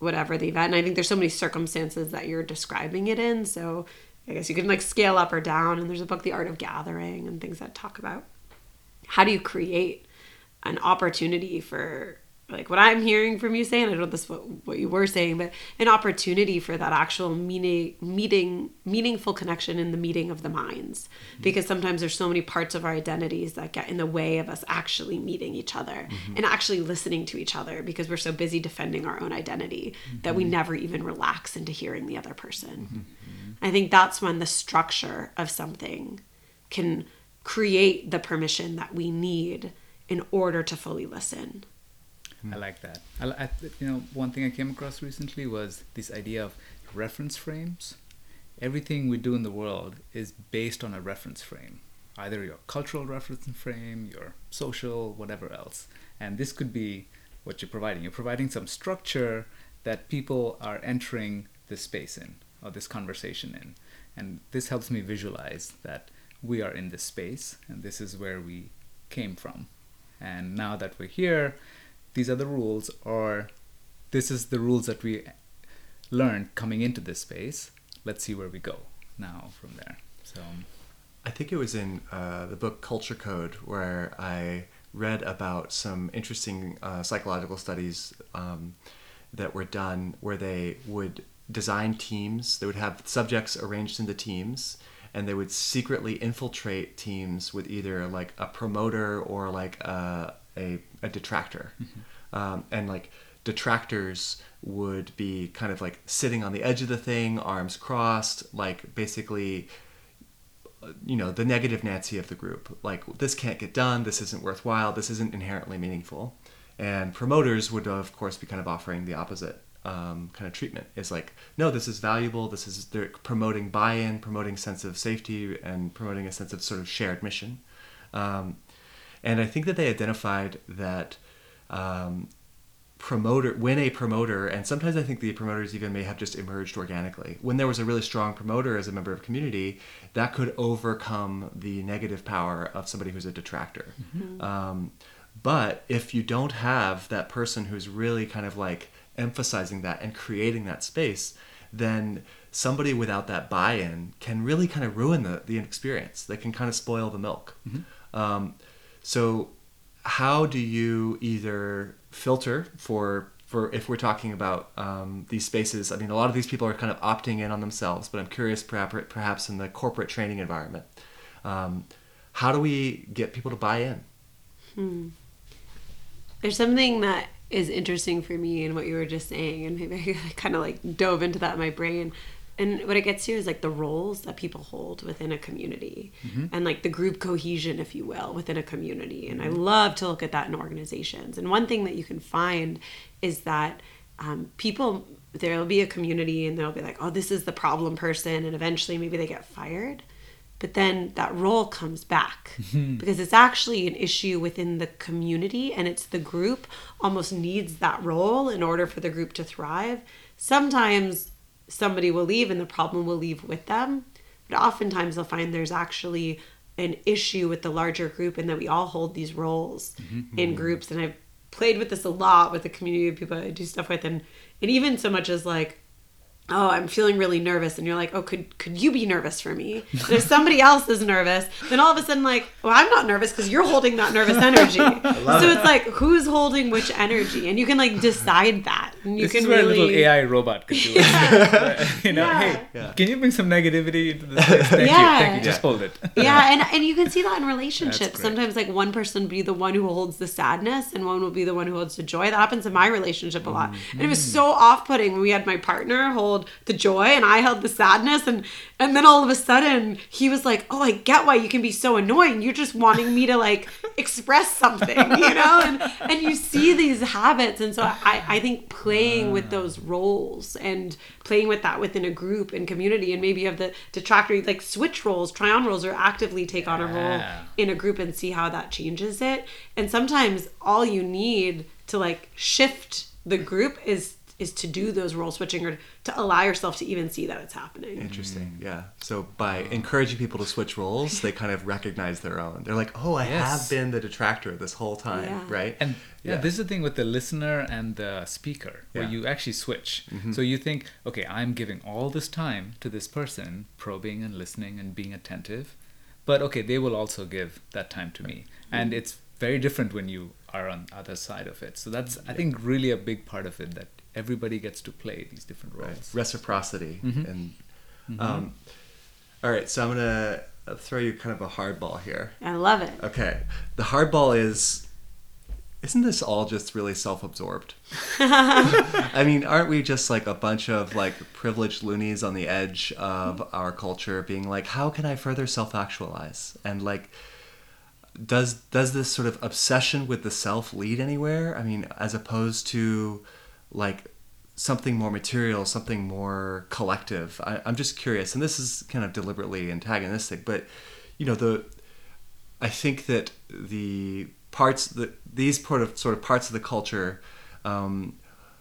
whatever the event. And I think there's so many circumstances that you're describing it in. So I guess you can like scale up or down. And there's a book, The Art of Gathering, and things that talk about how do you create an opportunity for like what I'm hearing from you saying. I don't know this what what you were saying, but an opportunity for that actual meaning, meeting, meaningful connection in the meeting of the minds. Mm-hmm. Because sometimes there's so many parts of our identities that get in the way of us actually meeting each other mm-hmm. and actually listening to each other because we're so busy defending our own identity that we mm-hmm. never even relax into hearing the other person. I think that's when the structure of something can create the permission that we need in order to fully listen. Hmm. I like that. I, I, you know, one thing I came across recently was this idea of reference frames. Everything we do in the world is based on a reference frame, either your cultural reference frame, your social, whatever else. And this could be what you're providing. You're providing some structure that people are entering this space in or this conversation in. And this helps me visualize that we are in this space and this is where we came from. And now that we're here, these are the rules, or this is the rules that we learned coming into this space. Let's see where we go now from there. So, I think it was in uh, the book Culture Code where I read about some interesting uh, psychological studies um, that were done where they would design teams. They would have subjects arranged into teams and they would secretly infiltrate teams with either like a promoter or like a, a, a detractor. Um, and like detractors would be kind of like sitting on the edge of the thing, arms crossed, like basically you know the negative nancy of the group. Like this can't get done. This isn't worthwhile. This isn't inherently meaningful. And promoters would of course be kind of offering the opposite um, kind of treatment. Is like no this is valuable. This is they're promoting buy-in promoting sense of safety and promoting a sense of sort of shared mission. Um, and i think that they identified that um, promoter when a promoter and sometimes i think the promoters even may have just emerged organically. When there was a really strong promoter as a member of community that could overcome the negative power of somebody who's a detractor. Um, but if you don't have that person who's really kind of like emphasizing that and creating that space then somebody without that buy-in can really kind of ruin the, the experience. They can kind of spoil the milk. Um, so how do you either filter for for if we're talking about um, these spaces i mean a lot of these people are kind of opting in on themselves but i'm curious perhaps, perhaps in the corporate training environment um, how do we get people to buy in There's something that is interesting for me in what you were just saying, and maybe I (laughs) kind of like dove into that in my brain. And what it gets to is like the roles that people hold within a community and like the group cohesion, if you will, within a community. And I love to look at that in organizations. And one thing that you can find is that um, people, there'll be a community and they'll be like, oh, this is the problem person. And eventually maybe they get fired but then that role comes back because it's actually an issue within the community and it's the group almost needs that role in order for the group to thrive sometimes somebody will leave and the problem will leave with them. But oftentimes they'll find there's actually an issue with the larger group and that we all hold these roles mm-hmm. in mm-hmm. groups. And i've played with this a lot with the community of people i do stuff with. And and even so much as like oh i'm feeling really nervous and you're like oh could could you be nervous for me and if somebody else is nervous then all of a sudden like well i'm not nervous because you're holding that nervous (laughs) energy so it's like who's holding which energy and you can like decide that And you this can is where a little AI robot could do it. (laughs) (laughs) you know, Yeah. hey, Yeah. can you bring some negativity into this? Place? Thank Yeah. you, thank you. Just hold it. yeah and, and you can see that in relationships sometimes like one person will be the one who holds the sadness and one will be the one who holds the joy that happens in my relationship a lot and it was mm. so off-putting when we had my partner hold the joy and i held the sadness. And and then all of a sudden he was like oh i get why you can be so annoying. You're just wanting me to like (laughs) express something you know? And and you see these habits. And so i i think playing with ah. those roles and playing with that within a group and community and maybe you have the detractor like switch roles try on roles or actively take on a role in a group and see how that changes it. And sometimes all you need to like shift the group is is to do those role switching or to allow yourself to even see that it's happening Interesting. Yeah. So by encouraging people to switch roles, they kind of recognize their own. They're like, "Oh, I Yes. have been the detractor this whole time, Yeah. right?" And yeah, Yeah. this is the thing with the listener and the speaker, where Yeah. Mm-hmm. you actually switch. So you think, okay, I'm giving all this time to this person, probing and listening and being attentive, but okay, they will also give that time to me, and Mm-hmm. it's very different when you are on the other side of it. So that's, I think, really a big part of it that everybody gets to play these different roles. right. Reciprocity Mhm. and. Um, all right, so I'm gonna throw you kind of a hardball here. i love it Okay, the hardball is. Isn't this all just really self-absorbed? (laughs) I mean, aren't we just like a bunch of like privileged loonies on the edge of our culture, being like, "How can I further self-actualize?" And like, does does this sort of obsession with the self lead anywhere? I mean, as opposed to like something more material, something more collective. I, I'm just curious, and this is kind of deliberately antagonistic, but you know, the I think that the parts that these sort of sort of parts of the culture um,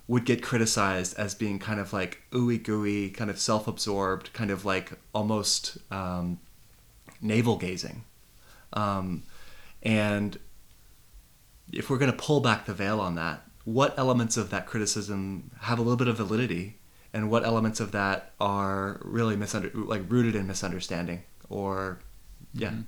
would get criticized as being kind of like ooey gooey, kind of self-absorbed, kind of like almost um, navel gazing. Um, and if we're going to pull back the veil on that, what elements of that criticism have a little bit of validity, and what elements of that are really misunder like rooted in misunderstanding or yeah. Mm-hmm.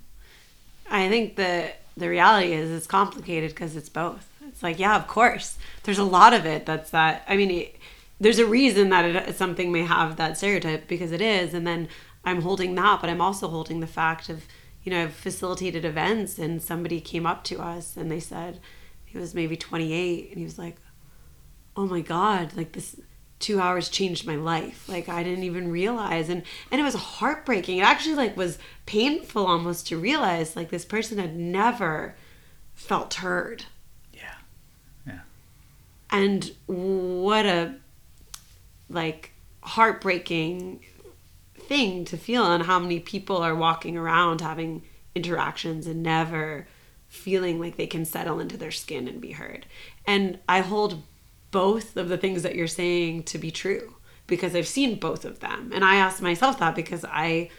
I think the the reality is it's complicated because it's both. It's like, yeah, of course. There's a lot of it that's that. I mean, it, there's a reason that it, something may have that stereotype because it is, and then I'm holding that, but I'm also holding the fact of, you know, I've facilitated events, and somebody came up to us and they said, he was maybe 28, and he was like, oh my god, like this two hours changed my life like i didn't even realize and and it was heartbreaking it actually like was painful almost to realize like this person had never felt heard Yeah. Yeah. and what a like heartbreaking thing to feel and how many people are walking around having interactions and never feeling like they can settle into their skin and be heard. And i hold both of the things that you're saying to be true because i've seen both of them. And i asked myself that because i,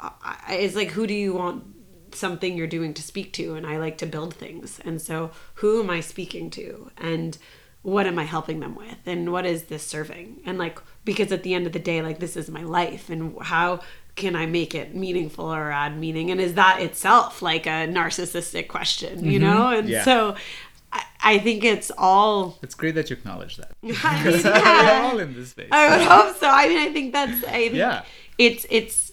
I it's like who do you want something you're doing to speak to? And i like to build things. And so who am i speaking to? And what am i helping them with and what is this serving and like because at the end of the day like this is my life and how can i make it meaningful or add meaning and is that itself like a narcissistic question you mm-hmm. know and Yeah. so I, I think it's all It's great that you acknowledge that. (laughs) I mean, (laughs) yeah. we're all in this space. I would hope so. I mean, I think that's. I think Yeah. It's it's.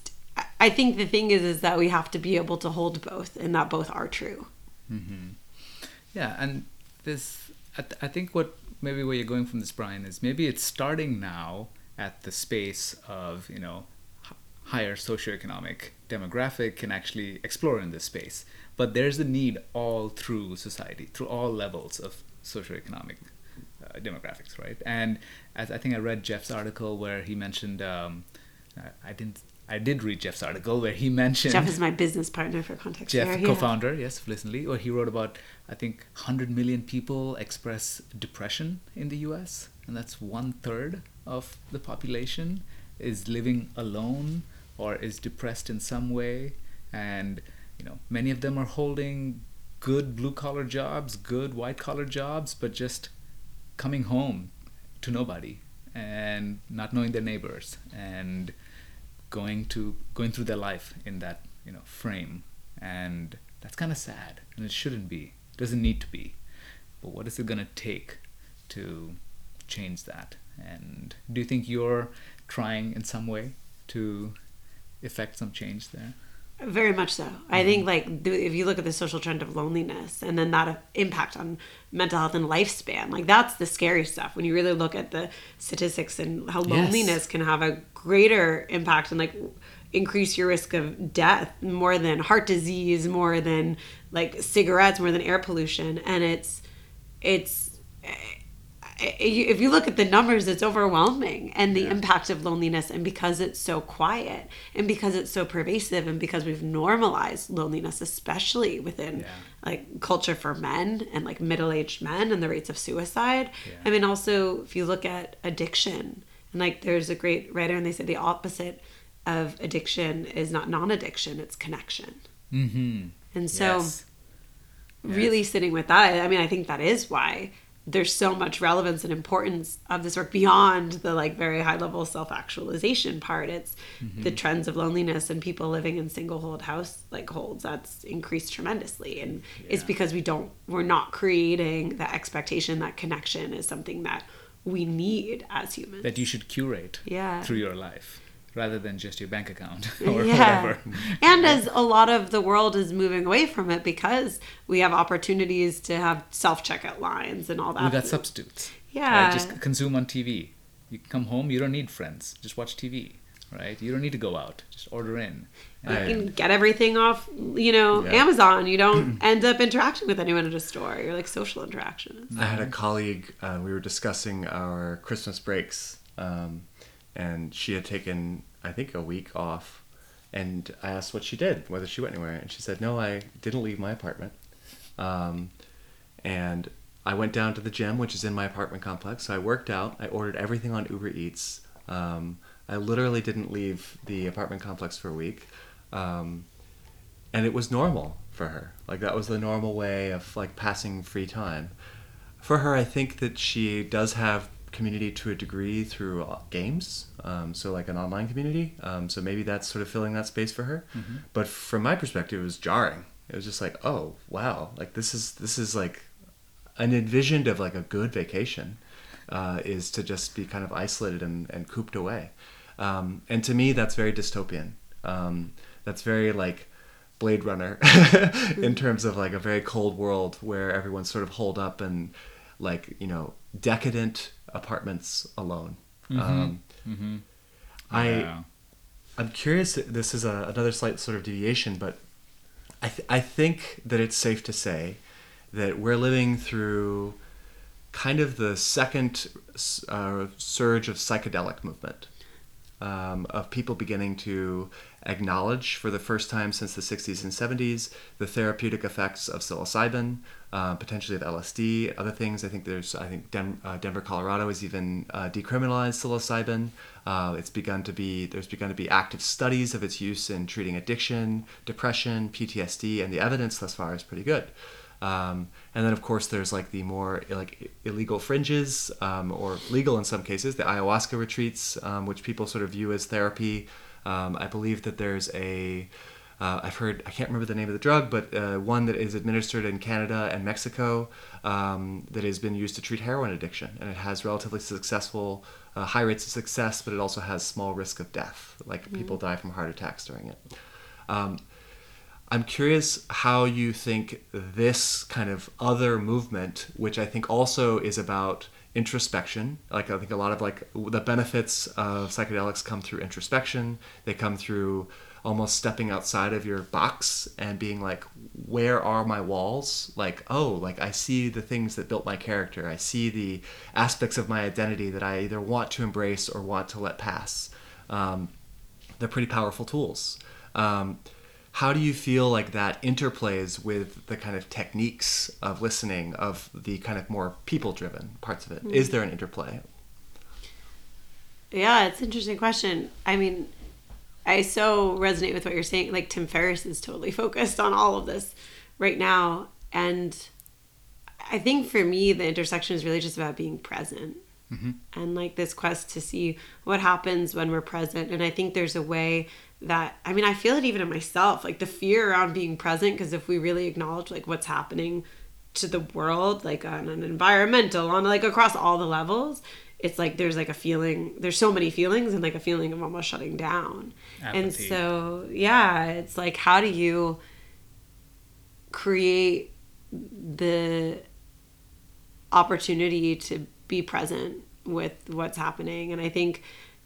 I think the thing is, is that we have to be able to hold both, and that both are true. Mm-hmm. Yeah, and this, I, th- I think what maybe where you're going from this, Bryan, is maybe it's starting now at the space of you know higher socioeconomic demographic can actually explore in this space, but there's a need all through society, through all levels of socioeconomic uh, demographics, right? And as I think I read Jeff's article where he mentioned, um, I- I didn't. I did read Jeff's article where he mentioned Jeff is my business partner for context. Jeff, here, co-founder, yes, of Listenly, where he wrote about I think 100 million people express depression in the U.S. and that's one third of the population is living alone or is depressed in some way, and you know many of them are holding good blue collar jobs, good white collar jobs, but just coming home to nobody and not knowing their neighbors and going to going through their life in that you know frame and that's kind of sad and it shouldn't be it doesn't need to be but what is it going to take to change that? And do you think you're trying in some way to effect some change there? Very much so. I think mm-hmm. like th- if you look at the social trend of loneliness and then that impact on mental health and lifespan, like that's the scary stuff. When you really look at the statistics and how Yes. loneliness can have a greater impact and like increase your risk of death more than heart disease, more than like cigarettes, more than air pollution, and it's it's if you look at the numbers, it's overwhelming and the impact of loneliness. And because it's so quiet and because it's so pervasive and because we've normalized loneliness, especially within Yeah. like culture for men and like middle aged men and the rates of suicide. Yeah. I mean, also, if you look at addiction, and like there's a great writer, and they say the opposite of addiction is not non addiction, it's connection. Mm-hmm. And so, Yes. really sitting with that i mean i think that is why there's so much relevance and importance of this work beyond the like very high level self-actualization part. It's Mm-hmm. the trends of loneliness and people living in single hold house like holds that's increased tremendously. And it's because we don't we're not creating that expectation that connection is something that we need as humans. That you should curate Yeah. through your life rather than just your bank account (laughs) or yeah. whatever. And as a lot of the world is moving away from it because we have opportunities to have self checkout lines and all that. We got substitutes. Yeah. right? Just consume on TV. You come home, you don't need friends. Just watch TV, right? You don't need to go out. Just order in. you I- can get everything off, you know, Yeah. Amazon. You don't (clears throat) end up interacting with anyone at a store. You're like social interaction. I had a colleague, uh, we were discussing our Christmas breaks, um, and she had taken, I think, a week off. And I asked what she did, whether she went anywhere. And she said, No, I didn't leave my apartment. Um, and I went down to the gym, which is in my apartment complex. So I worked out, I ordered everything on Uber Eats. Um, I literally didn't leave the apartment complex for a week. Um, and it was normal for her like that was the normal way of like passing free time for her i think that she does have community to a degree through uh, games um, so like an online community um, so maybe that's sort of filling that space for her. But from my perspective it was jarring. It was just like oh wow like this is this is like an envisioned of like a good vacation uh, is to just be kind of isolated and, and cooped away. Um, and to me that's very dystopian. Um, that's very like Blade Runner (laughs) in terms of like a very cold world where everyone's sort of holed up and like you know decadent apartments alone. Um, Mm-hmm. I. I'm curious. This is a, another slight sort of deviation, but I th- I think that it's safe to say that we're living through kind of the second uh, surge of psychedelic movement um, of people beginning to acknowledge for the first time since the 60s and 70s the therapeutic effects of psilocybin, uh, potentially of LSD, other things. I think there's, I think Den- uh, Denver, Colorado has even uh, decriminalized psilocybin. Uh, it's begun to be, there's begun to be active studies of its use in treating addiction, depression, PTSD, and the evidence thus far is pretty good. Um, and then, of course, there's like the more like illegal fringes, um, or legal in some cases, the ayahuasca retreats, um, which people sort of view as therapy. Um, I believe that there's a, uh, I've heard, I can't remember the name of the drug, but uh, one that is administered in Canada and Mexico um, that has been used to treat heroin addiction, and it has relatively successful, uh, high rates of success, but it also has small risk of death. Like people die from heart attacks during it. Um, I'm curious how you think this kind of other movement, which I think also is about introspection, like I think a lot of like the benefits of psychedelics come through introspection. They come through almost stepping outside of your box and being like, where are my walls? Like, oh, like I see the things that built my character. I see the aspects of my identity that I either want to embrace or want to let pass. Um, they're pretty powerful tools. Um, how do you feel like that interplays with the kind of techniques of listening of the kind of more people driven parts of it? Is hmm. there an interplay Yeah, it's an interesting question. I mean, I so resonate with what you're saying. Like Tim Ferriss is totally (laughs) focused on all of this right now, and I think for me, the intersection is really just about being present. Mm-hmm. And like this quest to see what happens when we're present. And I think there's a way that, I mean, I feel it even in myself, like the fear around being present. Because if we really acknowledge like what's happening to the world, like on an environmental, on like across all the levels, it's like there's like a feeling, there's so many feelings and like a feeling of almost shutting down. And so, yeah, it's like, how do you create the opportunity to be present with what's happening? And I think,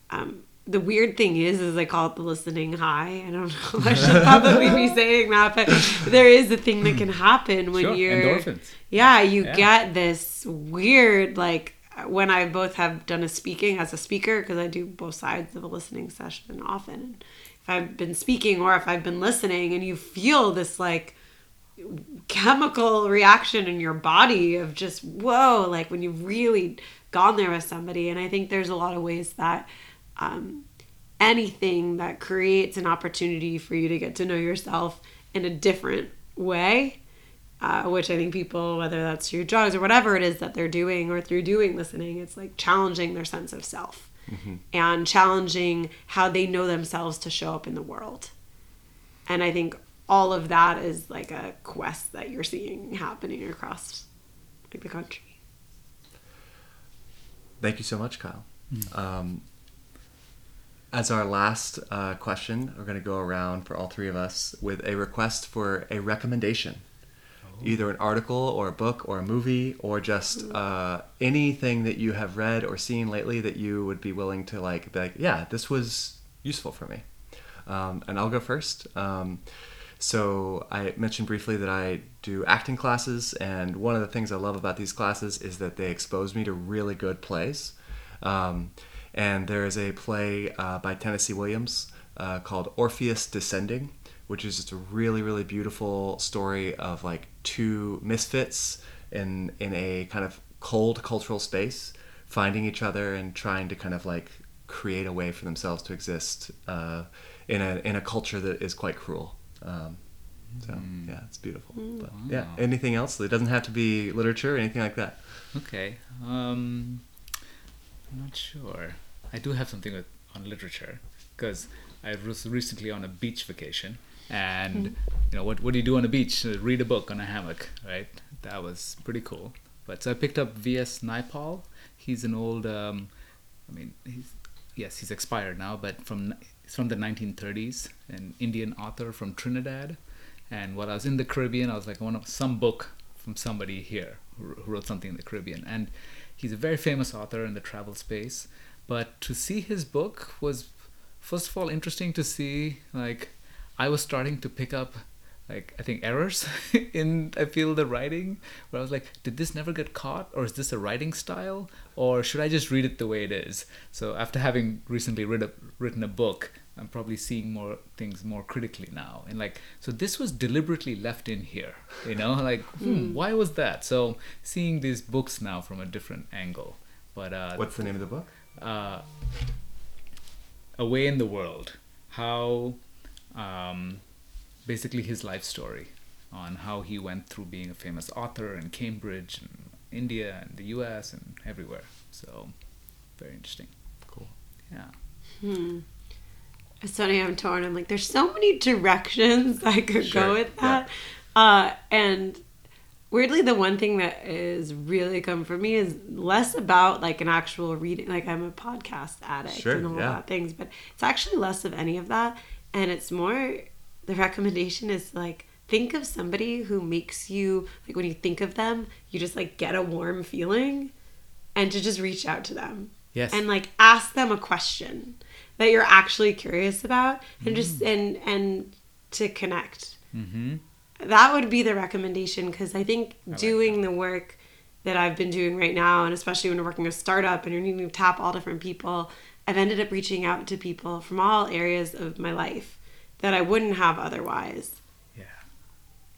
um, the weird thing is, is I call it the listening high. I don't know. If (laughs) I should probably be (laughs) saying that, but there is a thing that can happen when Sure, you're endorphins. yeah, you Yeah. get this weird like when I both have done a speaking as a speaker because I do both sides of a listening session often. If I've been speaking or if I've been listening, and you feel this like chemical reaction in your body of just whoa, like when you've really gone there with somebody. And I think there's a lot of ways that um, anything that creates an opportunity for you to get to know yourself in a different way uh, which I think people, whether that's through drugs or whatever it is that they're doing or through doing listening, it's like challenging their sense of self and challenging how they know themselves to show up in the world. And I think all of that is like a quest that you're seeing happening across like the country. Thank you so much, Kyle. Um, as our last uh, question, we're going to go around for all three of us with a request for a recommendation. Either an article or a book or a movie or just uh, anything that you have read or seen lately that you would be willing to like, be like yeah, this was useful for me. Um, and I'll go first. Um, so I mentioned briefly that I do acting classes, and one of the things I love about these classes is that they expose me to really good plays. Um, and there is a play uh, by Tennessee Williams uh, called Orpheus Descending, which is just a really, really beautiful story of like two misfits in in a kind of cold cultural space, finding each other and trying to kind of like create a way for themselves to exist uh, in a in a culture that is quite cruel. Um, so yeah, it's beautiful. But yeah, anything else? It doesn't have to be literature or anything like that. Okay. Um, I'm not sure. I do have something with, on literature because I was recently on a beach vacation, and you know what? What do you do on a beach? Uh, Read a book on a hammock, right? That was pretty cool. But so I picked up V.S. Naipaul. He's an old. Um, I mean, he's yes, he's expired now, but from he's from the 1930s, an Indian author from Trinidad. And while I was in the Caribbean, I was like, I want some book from somebody here who who wrote something in the Caribbean. And he's a very famous author in the travel space. But to see his book was, first of all, interesting to see. Like, I was starting to pick up, like, I think errors (laughs) in, I feel, the writing, where I was like, did this never get caught? Or is this a writing style? Or should I just read it the way it is? So, after having recently read a, written a book, I'm probably seeing more things more critically now. And like, so this was deliberately left in here, you know, (laughs) like, hmm, why was that? So seeing these books now from a different angle. But uh, What's the name of the book? Uh, away in the world, how um, basically his life story on how he went through being a famous author in Cambridge and India and the U.S. and everywhere. So very interesting. Cool. Yeah. It's funny, I'm torn. I'm like, there's so many directions (laughs) I could Sure, go with that. Uh, and weirdly, the one thing that is really come for me is less about like an actual reading. Like I'm a podcast addict Sure, and all yeah. that things, but it's actually less of any of that. And it's more the recommendation is like think of somebody who makes you like when you think of them, you just like get a warm feeling, and to just reach out to them Yes. and like ask them a question that you're actually curious about and just and and to connect Mm-hmm. That would be the recommendation because i think doing the work that i've been doing right now and especially when you're working a startup and you're needing to tap all different people i've ended up reaching out to people from all areas of my life that i wouldn't have otherwise Yeah.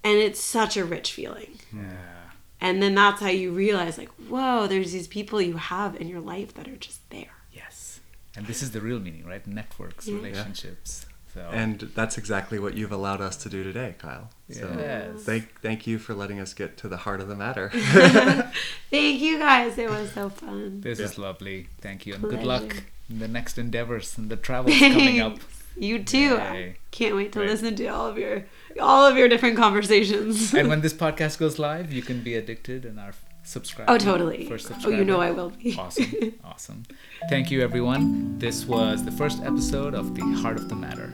and it's such a rich feeling Yeah. and then that's how you realize like whoa there's these people you have in your life that are just there Yes. And this is the real meaning, right? Networks, Yeah. relationships. So And that's exactly what you've allowed us to do today, Kyle. So Yes. thank thank you for letting us get to the heart of the matter. (laughs) (laughs) thank you guys it was so fun this Yeah. is lovely. Thank you. And good luck in the next endeavors and the travels coming up. You too. Yay. Can't wait to Great. listen to all of your all of your different conversations. and when (laughs) this podcast goes live, you can be addicted and our subscriber. oh, totally. First Oh, you know. I will be. Awesome. Awesome. Thank you, everyone. This was the first episode of The Heart of the Matter.